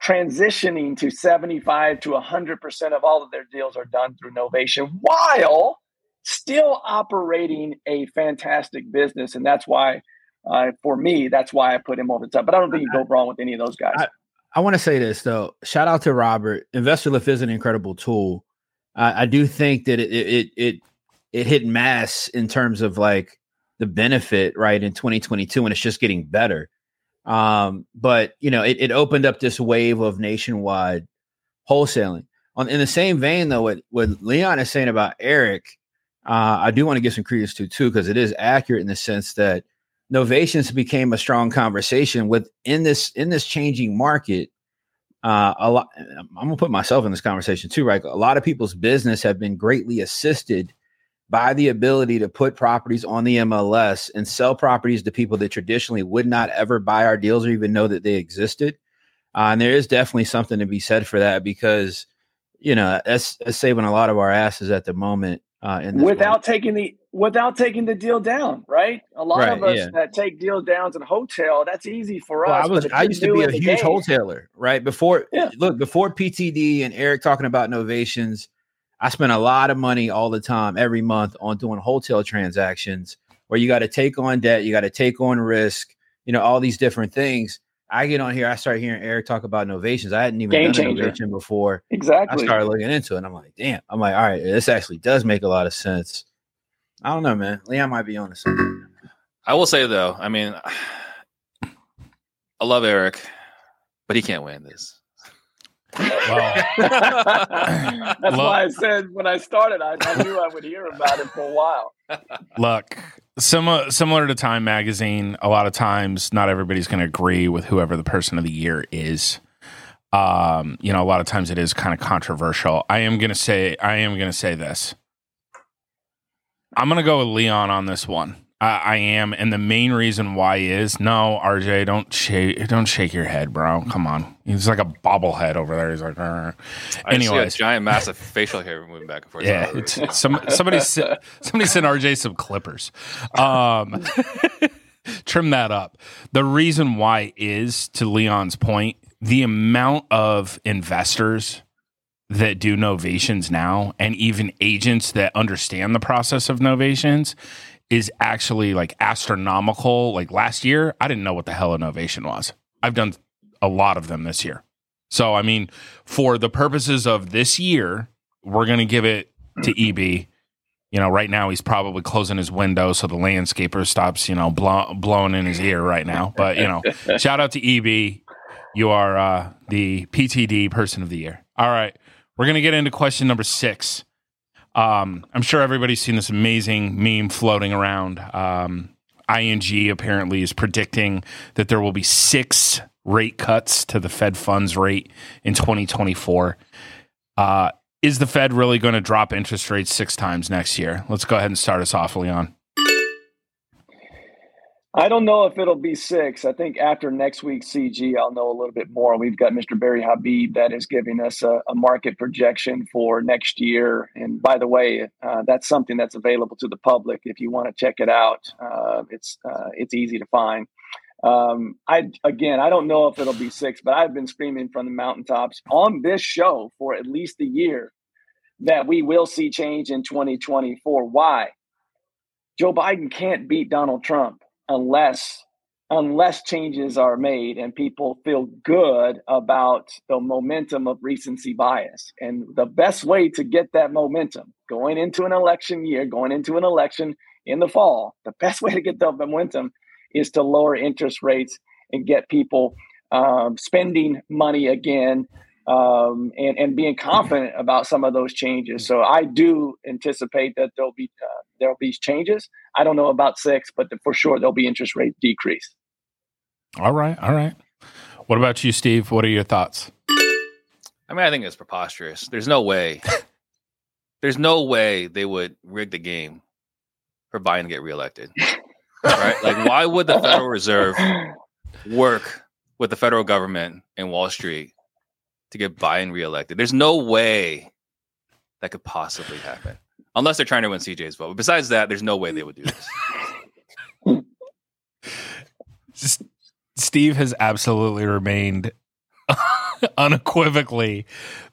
transitioning to 75 to 100% of all of their deals are done through novation while still operating a fantastic business and that's why uh, for me, that's why I put him over the top. But I don't think you go wrong with any of those guys. I, I want to say this though. Shout out to Robert. Investor Lift is an incredible tool. I do think that it, it it it hit mass in terms of like the benefit right in 2022, and it's just getting better. Um, but you know, it, it opened up this wave of nationwide wholesaling. On in the same vein, though, what what Leon is saying about Eric, uh, I do want to give some credence to too because it is accurate in the sense that novations became a strong conversation with in this in this changing market uh, a lot i'm gonna put myself in this conversation too right? A lot of people's business have been greatly assisted by the ability to put properties on the mls and sell properties to people that traditionally would not ever buy our deals or even know that they existed. Uh, and there is definitely something to be said for that because you know that's, that's saving a lot of our asses at the moment uh, without market. taking the without taking the deal down, right? A lot right, of us yeah. that take deal downs in hotel, that's easy for well, us. I was I used to be a huge game, wholesaler, right? Before yeah. look, before PTD and Eric talking about novations, I spent a lot of money all the time, every month on doing wholesale transactions where you got to take on debt, you got to take on risk, you know, all these different things. I get on here, I start hearing Eric talk about novations. I hadn't even Game done changer. innovation before. Exactly. I started looking into it and I'm like, damn. I'm like, all right, this actually does make a lot of sense. I don't know, man. Leon might be on the same. I will say though, I mean, I love Eric, but he can't win this. Well, that's why I said when I started, I, I, knew I would hear about it for a while. Look, similar similar to Time Magazine, a lot of times not everybody's going to agree with whoever the person of the year is. Um, you know, a lot of times it is kind of controversial. I am going to say, I am going to say this. I'm gonna go with Leon on this one. I, I, am, and the main reason why is no, RJ, don't shake, don't shake your head, bro. Come on, he's like a bobblehead over there. He's like, anyway, giant, massive facial hair moving back and forth. Yeah, it's, some somebody somebody sent RJ some clippers. Um, trim that up. The reason why is to Leon's point, the amount of investors that do novations now and even agents that understand the process of novations is actually like astronomical. Like last year, I didn't know what the hell a novation was. I've done a lot of them this year. So, I mean, for the purposes of this year, we're going to give it to EB. You know, right now he's probably closing his window so the landscaper stops, you know, blow, blowing in his ear right now. But, you know, shout out to EB. You are uh, the PTD person of the year. All right. We're going to get into question number six. Um, I'm sure everybody's seen this amazing meme floating around. Um, ING apparently is predicting that there will be six rate cuts to the Fed funds rate in 2024. Uh, is the Fed really going to drop interest rates six times next year? Let's go ahead and start us off, Leon. I don't know if it'll be six. I think after next week's CG, I'll know a little bit more. We've got Mr. Barry Habib that is giving us a, a market projection for next year. And by the way, uh, that's something that's available to the public if you want to check it out. Uh, it's uh, it's easy to find. Um, I again, I don't know if it'll be six, but I've been screaming from the mountaintops on this show for at least a year that we will see change in 2024. Why? Joe Biden can't beat Donald Trump unless unless changes are made and people feel good about the momentum of recency bias. And the best way to get that momentum going into an election year, going into an election in the fall, the best way to get the momentum is to lower interest rates and get people um, spending money again um, and, and being confident about some of those changes. So I do anticipate that there'll be uh, there'll be changes. I don't know about six, but for sure there'll be interest rate decrease. All right, all right. What about you, Steve? What are your thoughts? I mean, I think it's preposterous. There's no way. There's no way they would rig the game for Biden to get reelected. right? Like, why would the Federal Reserve work with the federal government and Wall Street to get Biden reelected? There's no way that could possibly happen unless they're trying to win CJ's vote. But besides that, there's no way they would do this. Steve has absolutely remained unequivocally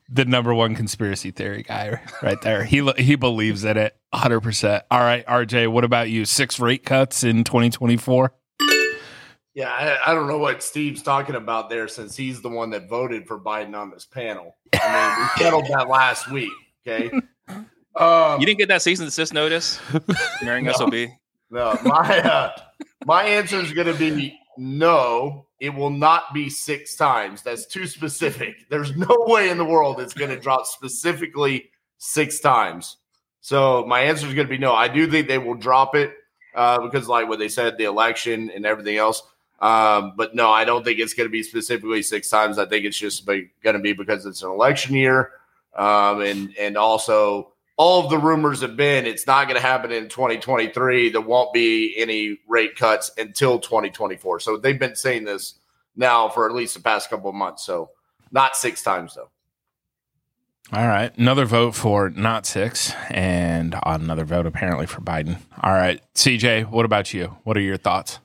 the number one conspiracy theory guy right there. He he believes in it 100%. All right, RJ, what about you? Six rate cuts in 2024? Yeah, I, I, don't know what Steve's talking about there since he's the one that voted for Biden on this panel. I mean, we settled that last week. Okay. Um, you didn't get that cease and desist notice marrying no, SOB? No, my uh, my answer is going to be no. It will not be six times. That's too specific. There's no way in the world it's going to drop specifically six times. So my answer is going to be no. I do think they will drop it uh, because, like what they said, the election and everything else. Um, but no, I don't think it's going to be specifically six times. I think it's just going to be because it's an election year, um, and and also all of the rumors have been it's not going to happen in 2023. There won't be any rate cuts until 2024. So they've been saying this now for at least the past couple of months. So not six times though. All right. Another vote for not six, and another vote apparently for Biden. All right. CJ, what about you? What are your thoughts?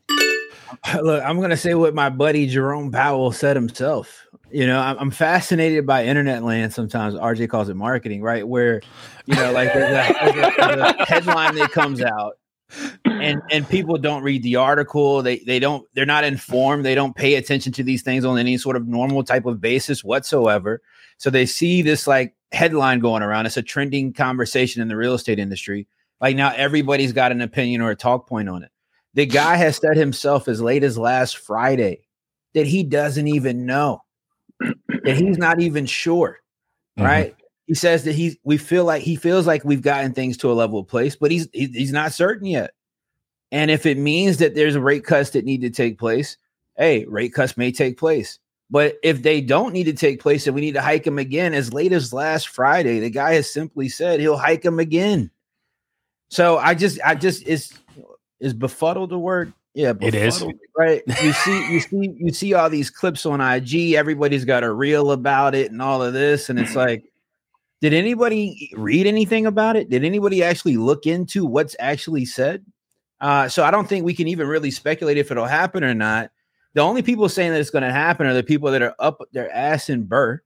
Look, I'm going to say what my buddy Jerome Powell said himself. You know, I'm fascinated by internet land. Sometimes RJ calls it marketing, right? Where, you know, like there's a, there's a, there's a headline that comes out, and and people don't read the article. They they don't. They're not informed. They don't pay attention to these things on any sort of normal type of basis whatsoever. So they see this like headline going around. It's a trending conversation in the real estate industry. Like now, everybody's got an opinion or a talk point on it. The guy has said himself as late as last Friday that he doesn't even know that he's not even sure, mm-hmm. right? He says that he's we feel like he feels like we've gotten things to a level of place, but he's he's not certain yet. And if it means that there's rate cuts that need to take place, hey, rate cuts may take place. But if they don't need to take place and we need to hike them again, as late as last Friday, the guy has simply said he'll hike them again. So I just, I just is is befuddled the word? Yeah, it is right. You see, you see, you see all these clips on IG. Everybody's got a reel about it and all of this, and it's like, did anybody read anything about it? Did anybody actually look into what's actually said? Uh, so I don't think we can even really speculate if it'll happen or not. The only people saying that it's going to happen are the people that are up their ass in BRRRR,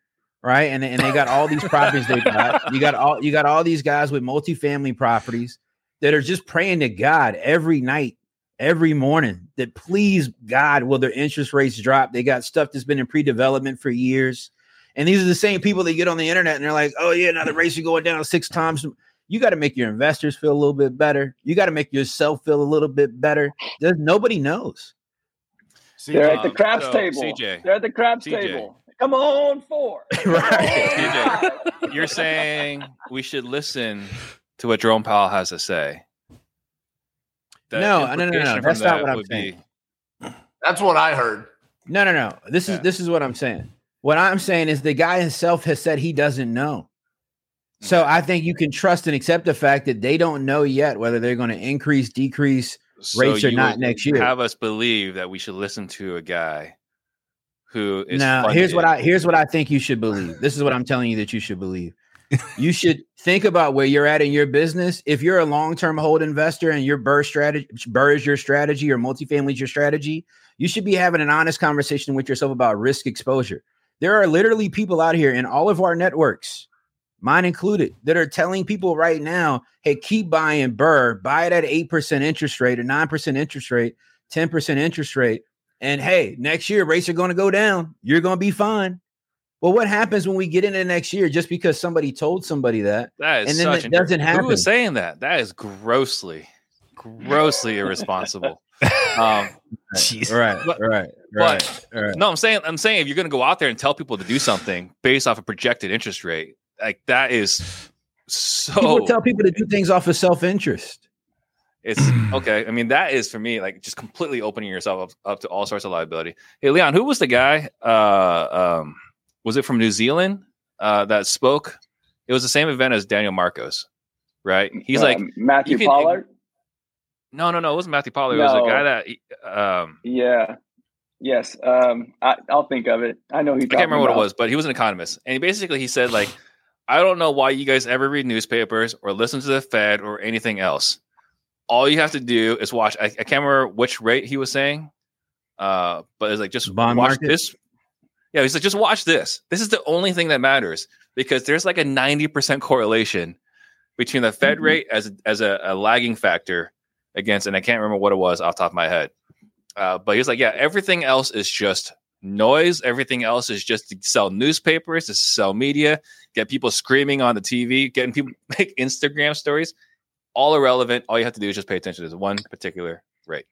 right? And, and they got all these properties they got. You got all you got all these guys with multifamily properties that are just praying to God every night, every morning that please God, will their interest rates drop? They got stuff that's been in pre-development for years. And these are the same people that get on the internet and they're like, oh yeah, now the rates are going down six times. You got to make your investors feel a little bit better. You got to make yourself feel a little bit better. There's, nobody knows. They're at the um, craps so, table. CJ, They're at the craps CJ. table. Come on, four. right. CJ, you're saying we should listen to what Jerome Powell has to say. The no, no, no, no, no. That's not what I'm saying. Be... That's what I heard. No, no, no. This yeah. is this is what I'm saying. What I'm saying is the guy himself has said he doesn't know. So mm. I think you can trust and accept the fact that they don't know yet whether they're going to increase, decrease so rates or not next year. Have us believe that we should listen to a guy who is. Now, funded. here's what I here's what I think you should believe. This is what I'm telling you that you should believe. You should think about where you're at in your business. If you're a long-term hold investor and your BRRRR strategy, BRRRR is your strategy, or multifamily is your strategy, you should be having an honest conversation with yourself about risk exposure. There are literally people out here in all of our networks mine included, that are telling people right now, hey, keep buying BRRRR, buy it at 8% interest rate or 9% interest rate, 10% interest rate. And hey, next year rates are going to go down. You're going to be fine. Well, what happens when we get into next year just because somebody told somebody that? That is and then it doesn't happen. Who was saying that? That is grossly, grossly irresponsible. Um, right, but, right, right, right. No, I'm saying, I'm saying, if you're going to go out there and tell people to do something based off a projected interest rate, like that is so. People tell people to do things off of self interest. It's okay. I mean, that is for me like just completely opening yourself up, up to all sorts of liability. Hey, Leon, who was the guy? Uh, um, was it from New Zealand uh, that spoke? It was the same event as Daniel Marcos, right? He's uh, like Matthew can, Pollard. No, no, no. It wasn't Matthew Pollard. No. It was a guy that. Um, yeah. Yes. Um, I, will think of it. I know he. I can't remember about. what it was, but he was an economist, and he basically he said like I don't know why you guys ever read newspapers or listen to the Fed or anything else. All you have to do is watch. I, I can't remember which rate he was saying, uh, but it's like just Bond watch market? this. Yeah, he's like, just watch this. This is the only thing that matters because there's like a 90% correlation between the Fed mm-hmm. rate as, as a, a, lagging factor against, and I can't remember what it was off top of my head. Uh, but he's like, yeah, everything else is just noise. Everything else is just to sell newspapers, to sell media, get people screaming on the TV, getting people make Instagram stories. All irrelevant. All you have to do is just pay attention to this one particular rate.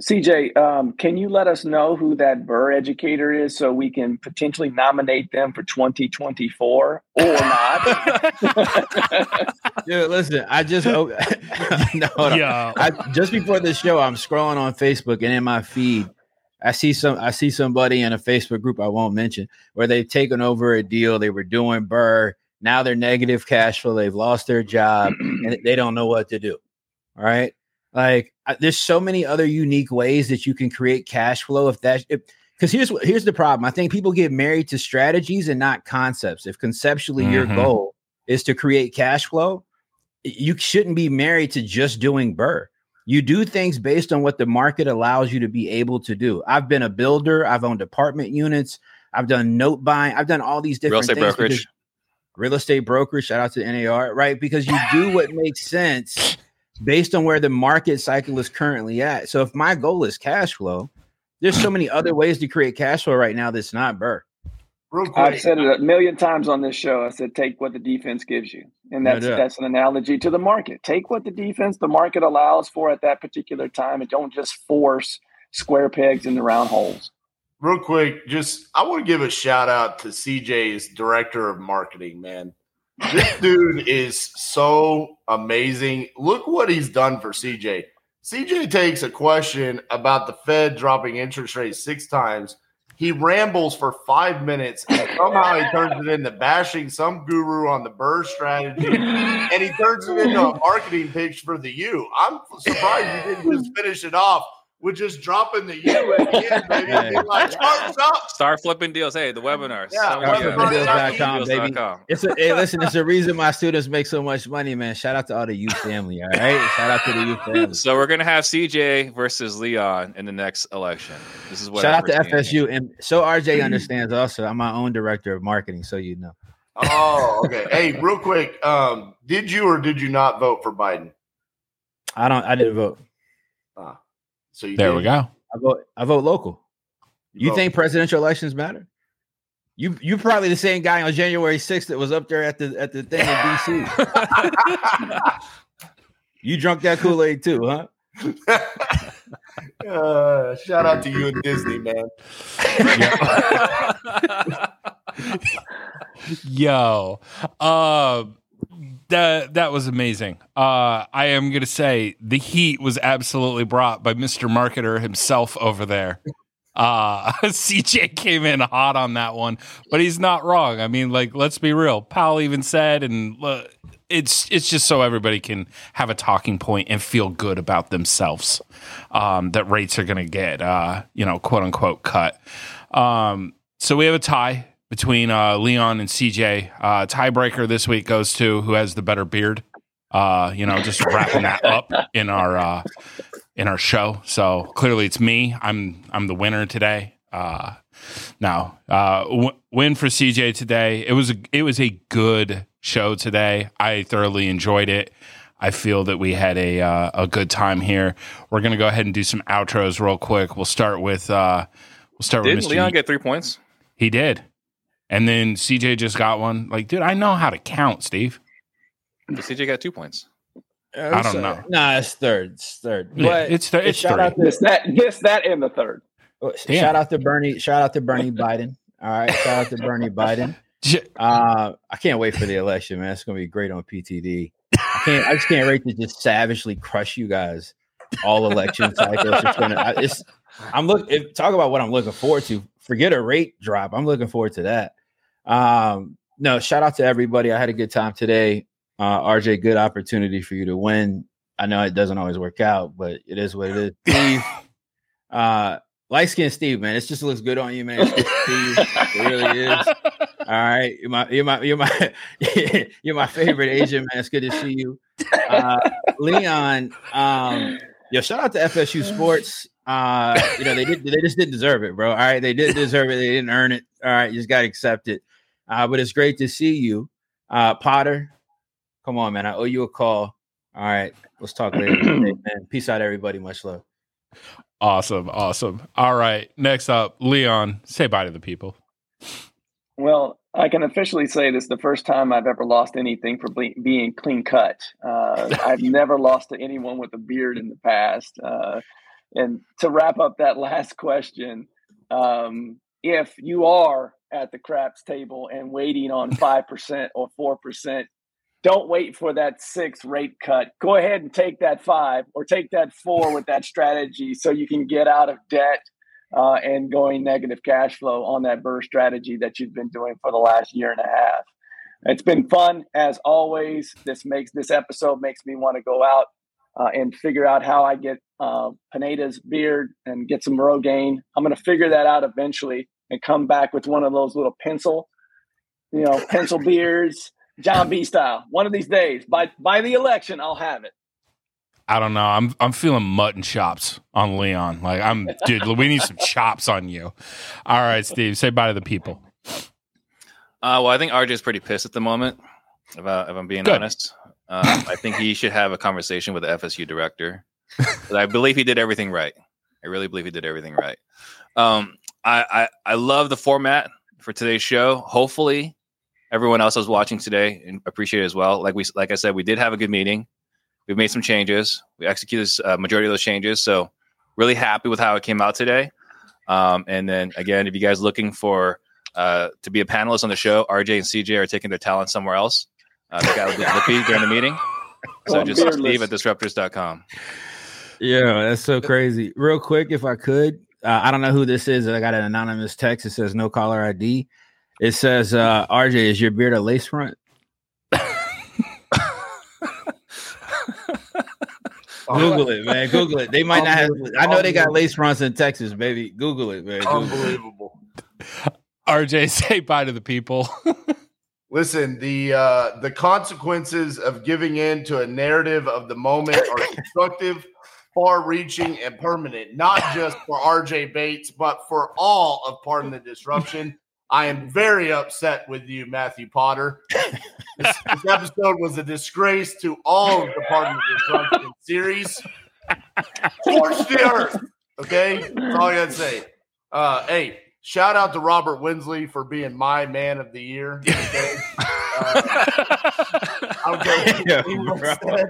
CJ, um, can you let us know who that BRRRR educator is so we can potentially nominate them for 2024 or not? Dude, listen, I just hope. no, yeah. I, just before this show, I'm scrolling on Facebook and in my feed, I see some I see somebody in a Facebook group I won't mention where they've taken over a deal they were doing BRRRR. Now they're negative cash flow. They've lost their job and they don't know what to do. All right. Like there's so many other unique ways that you can create cash flow if that because here's what here's the problem. I think people get married to strategies and not concepts. If conceptually mm-hmm. your goal is to create cash flow, you shouldn't be married to just doing BRRRR. You do things based on what the market allows you to be able to do. I've been a builder, I've owned apartment units, I've done note buying, I've done all these different real estate brokerage. Real estate brokerage, shout out to NAR, right? Because you do what makes sense based on where the market cycle is currently at. So if my goal is cash flow, there's so many other ways to create cash flow right now that's not BRRRR. I've said it a million times on this show. I said, take what the defense gives you. And that's no that's an analogy to the market. Take what the defense, the market allows for at that particular time, and don't just force square pegs in the round holes. Real quick, just I want to give a shout out to CJ's director of marketing, man. This dude is so amazing. Look what he's done for CJ. CJ takes a question about the Fed dropping interest rates six times he rambles for five minutes and somehow he turns it into bashing some guru on the BRRRR strategy and he turns it into a marketing pitch for the U. I'm surprised you didn't just finish it off with just dropping the U at the end, baby. and be like, "Charts up." Start flipping deals. Hey, the webinars. Yeah, Some- webinars. Baby. It's a, hey, listen, it's a reason my students make so much money, man. Shout out to all the youth family. All right. Shout out to the youth family. So we're gonna have CJ versus Leon in the next election. This is what Shout out to foreseeing. FSU. And so RJ understands also. I'm my own director of marketing, so you know. Oh, okay. Hey, real quick, um, did you or did you not vote for Biden? I don't I didn't vote. So you There did. we go. I vote I vote local. You vote. think presidential elections matter? You you probably the same guy on January 6th that was up there at the at the thing in DC. You drunk that Kool-Aid too, huh? Uh, shout out to you and Disney, man. Yo, uh, that that was amazing. Uh, I am gonna say the heat was absolutely brought by Mister Marketer himself over there. Uh, CJ came in hot on that one, but he's not wrong. I mean, like, let's be real. Powell even said, and uh, it's it's just so everybody can have a talking point and feel good about themselves. Um, that rates are gonna get, uh, you know, quote unquote cut. Um, so we have a tie between uh, Leon and CJ. Uh, tiebreaker this week goes to who has the better beard. Uh, you know, just wrapping that up in our uh, in our show. So clearly, it's me. I'm I'm the winner today. Uh, now, uh, w- win for CJ today. It was a it was a good show today. I thoroughly enjoyed it. I feel that we had a uh, a good time here. We're gonna go ahead and do some outros real quick. We'll start with uh, we'll start Didn't with Mr. Leon get three points? He did. And then CJ just got one. Like, dude, I know how to count, Steve. The CJ got two points. I don't know. Nah, it's third. It's third. Yeah, But it's th- it's shout three. out to This, that, this, that, and the third. Damn. Shout out to Bernie. Shout out to Bernie Biden. All right. Shout out to Bernie Biden. Uh, I can't wait for the election, man. It's gonna be great on PTD. I can't. I just can't wait to just savagely crush you guys all election cycles. It's gonna. I- It's. I'm look. If, talk about what I'm looking forward to. Forget a rate drop. I'm looking forward to that. Um, no, shout out to everybody. I had a good time today. Uh, RJ, good opportunity for you to win. I know it doesn't always work out, but it is what it is. Steve, uh, light skinned Steve, man, it just looks good on you, man. It's good to see you. It really is. All right, you're my, you're my, you're my, you're my favorite Asian man. It's good to see you, uh, Leon. Um, yo, shout out to FSU Sports. Uh, you know they did, they just didn't deserve it, bro. All right, they didn't deserve it. They didn't earn it. All right, you just got to accept it. Uh, but it's great to see you, uh, Potter. Come on, man. I owe you a call. All right, let's talk later, Hey, man. Peace out, everybody. Much love. awesome. Awesome. All right. Next up, Leon, say bye to the people. Well, I can officially say this is the first time I've ever lost anything for ble- being clean cut. Uh, I've never lost to anyone with a beard in the past. Uh, and to wrap up that last question, um, if you are at the craps table and waiting on 5% or 4%, don't wait for that six rate cut. Go ahead and take that five or take that four with that strategy so you can get out of debt uh, and going negative cash flow on that BRRRR strategy that you've been doing for the last year and a half. It's been fun as always. This makes this episode makes me want to go out uh, and figure out how I get uh, Pineda's beard and get some Rogaine. I'm going to figure that out eventually and come back with one of those little pencil, you know, pencil beards, Jon B style. One of these days, by by the election, I'll have it. I don't know. I'm I'm feeling mutton chops on Leon. Like I'm, dude. we need some chops on you. All right, Steve. Say bye to the people. Uh, well, I think RJ is pretty pissed at the moment. If, I, if I'm being Good. honest, um, I think he should have a conversation with the FSU director. 'Cause I believe he did everything right. I really believe he did everything right. Um, I, I I love the format for today's show. Hopefully, everyone else was watching today and appreciate it as well. Like we like I said, we did have a good meeting. We've made some changes. We executed a majority of those changes. So really happy with how it came out today. Um, and then again, if you guys looking for uh, to be a panelist on the show, RJ and CJ are taking their talent somewhere else. Uh, they got a lippy during the meeting. So just. Steve at disruptors.com. Yeah, that's so crazy. Real quick, if I could, uh, I don't know who this is. I got an anonymous text. It says no caller ID. It says, uh, RJ, is your beard a lace front? Google it, man. Google it. They might not have. I know they got lace fronts in Texas, baby. Google it, man. Google it. Unbelievable. RJ, say bye to the people. Listen, the uh, the consequences of giving in to a narrative of the moment are constructive, far-reaching, and permanent. Not just for RJ Bates, but for all of Pardon the Disruption. I am very upset with you, Matthew Potter. This, this episode was a disgrace to all of the Pardon the Disruption series. Torch the earth. Okay, that's all I gotta say. Uh, hey, shout out to Robert Wensley for being my man of the year. Okay? Uh, I don't care what Yeah, anyone bro. said.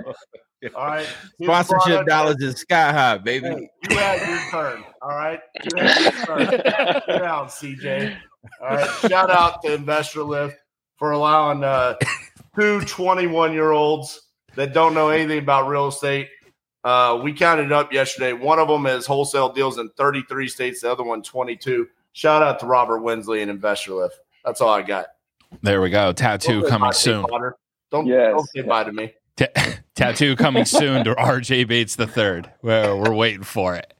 All right. His Sponsorship product- dollars is sky high, baby. Hey, you had your turn. All right. You had your turn. Sit down, CJ. All right. Shout out to Investor Lift for allowing uh, two 21 year olds that don't know anything about real estate. Uh, we counted up yesterday. One of them is wholesale deals in 33 states, the other one 22. Shout out to Robert Wensley and Investor Lift. That's all I got. there we go. Tattoo coming soon. Don't, Yes. don't say bye to me. Ta- tattoo coming soon to RJ Bates the third. Well, we're waiting for it.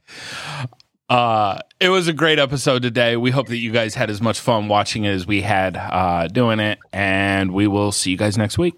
Uh, it was a great episode today. We hope that you guys had as much fun watching it as we had uh, doing it, and we will see you guys next week.